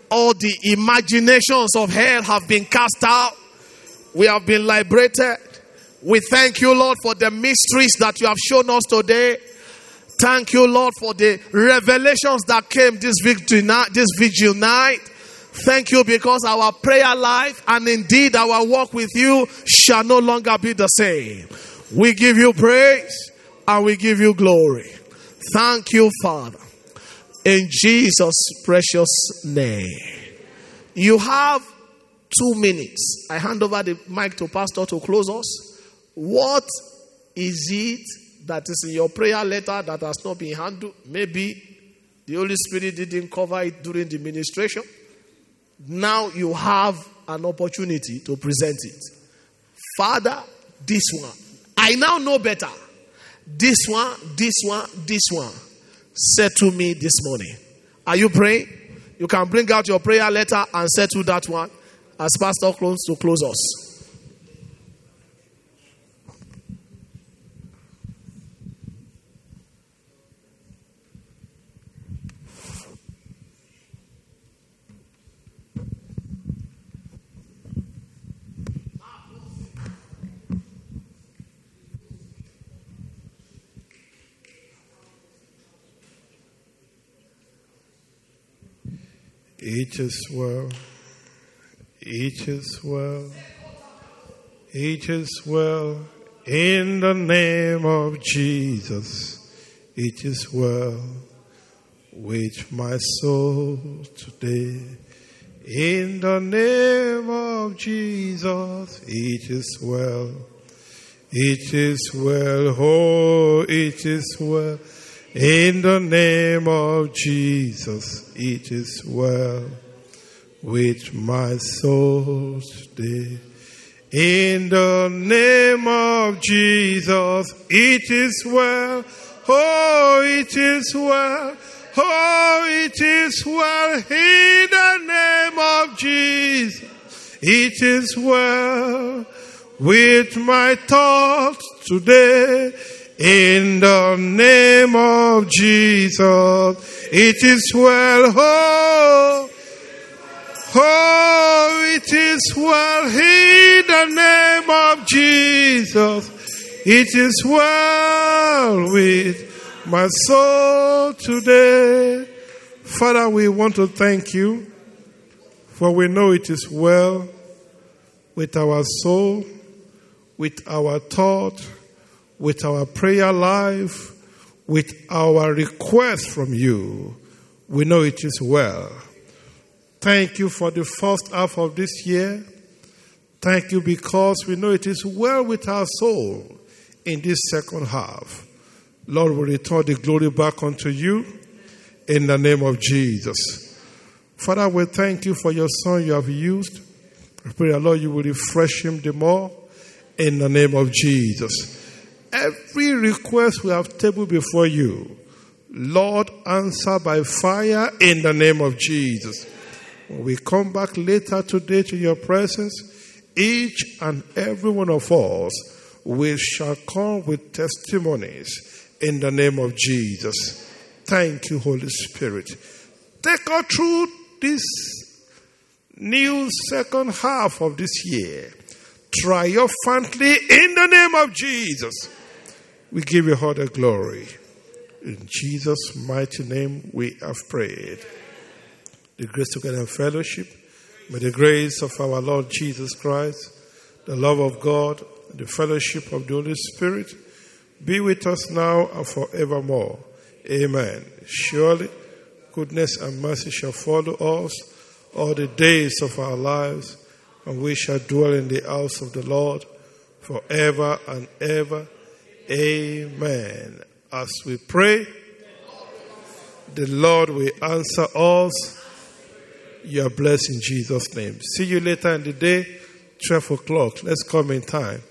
All the imaginations of hell have been cast out. We have been liberated. We thank you, Lord, for the mysteries that you have shown us today. Thank you, Lord, for the revelations that came this vigil night. This vigil night. Thank you because our prayer life and indeed our walk with you shall no longer be the same. We give you praise and we give you glory. Thank you, Father. In Jesus' precious name. You have two minutes. I hand over the mic to Pastor to close us. What is it that is in your prayer letter that has not been handled? Maybe the Holy Spirit didn't cover it during the ministration. Now you have an opportunity to present it. Father, this one. I now know better. This one, this one, this one. Said to me this morning. Are you praying? You can bring out your prayer letter and settle that one as Pastor close to close us. Each is well. Each is well. Each is well. In the name of Jesus. Each is well with my soul today. In the name of Jesus, each is well. Each is well. Oh, each is well. In the name of Jesus, it is well with my soul today. In the name of Jesus, it is well. Oh, it is well. Oh, it is well. In the name of Jesus, it is well with my thoughts today. In the name of Jesus, it is well. Oh, Oh, it is well in the name of Jesus. It is well with my soul today. Father, we want to thank you for we know it is well with our soul, with our thought, with our prayer life, with our request from you. We know it is well. Thank you for the first half of this year. Thank you because we know it is well with our soul in this second half. Lord, we return the glory back unto you in the name of Jesus. Father, we thank you for your son you have used. I pray, Lord, you will refresh him the more in the name of Jesus. Every request we have tabled before you, Lord, answer by fire in the name of Jesus. When we come back later today to your presence, each and every one of us we shall come with testimonies in the name of Jesus. Thank you, Holy Spirit. Take us through this new second half of this year triumphantly in the name of Jesus. We give you all the glory. In Jesus' mighty name we have prayed the grace together and fellowship. May the grace of our Lord Jesus Christ, the love of God, the fellowship of the Holy Spirit be with us now and forevermore. Amen. Surely, goodness and mercy shall follow us all the days of our lives, and we shall dwell in the house of the Lord forever and ever. Amen. As we pray, the Lord will answer us you are blessed in Jesus' name. See you later in the day, 12 o'clock. Let's come in time.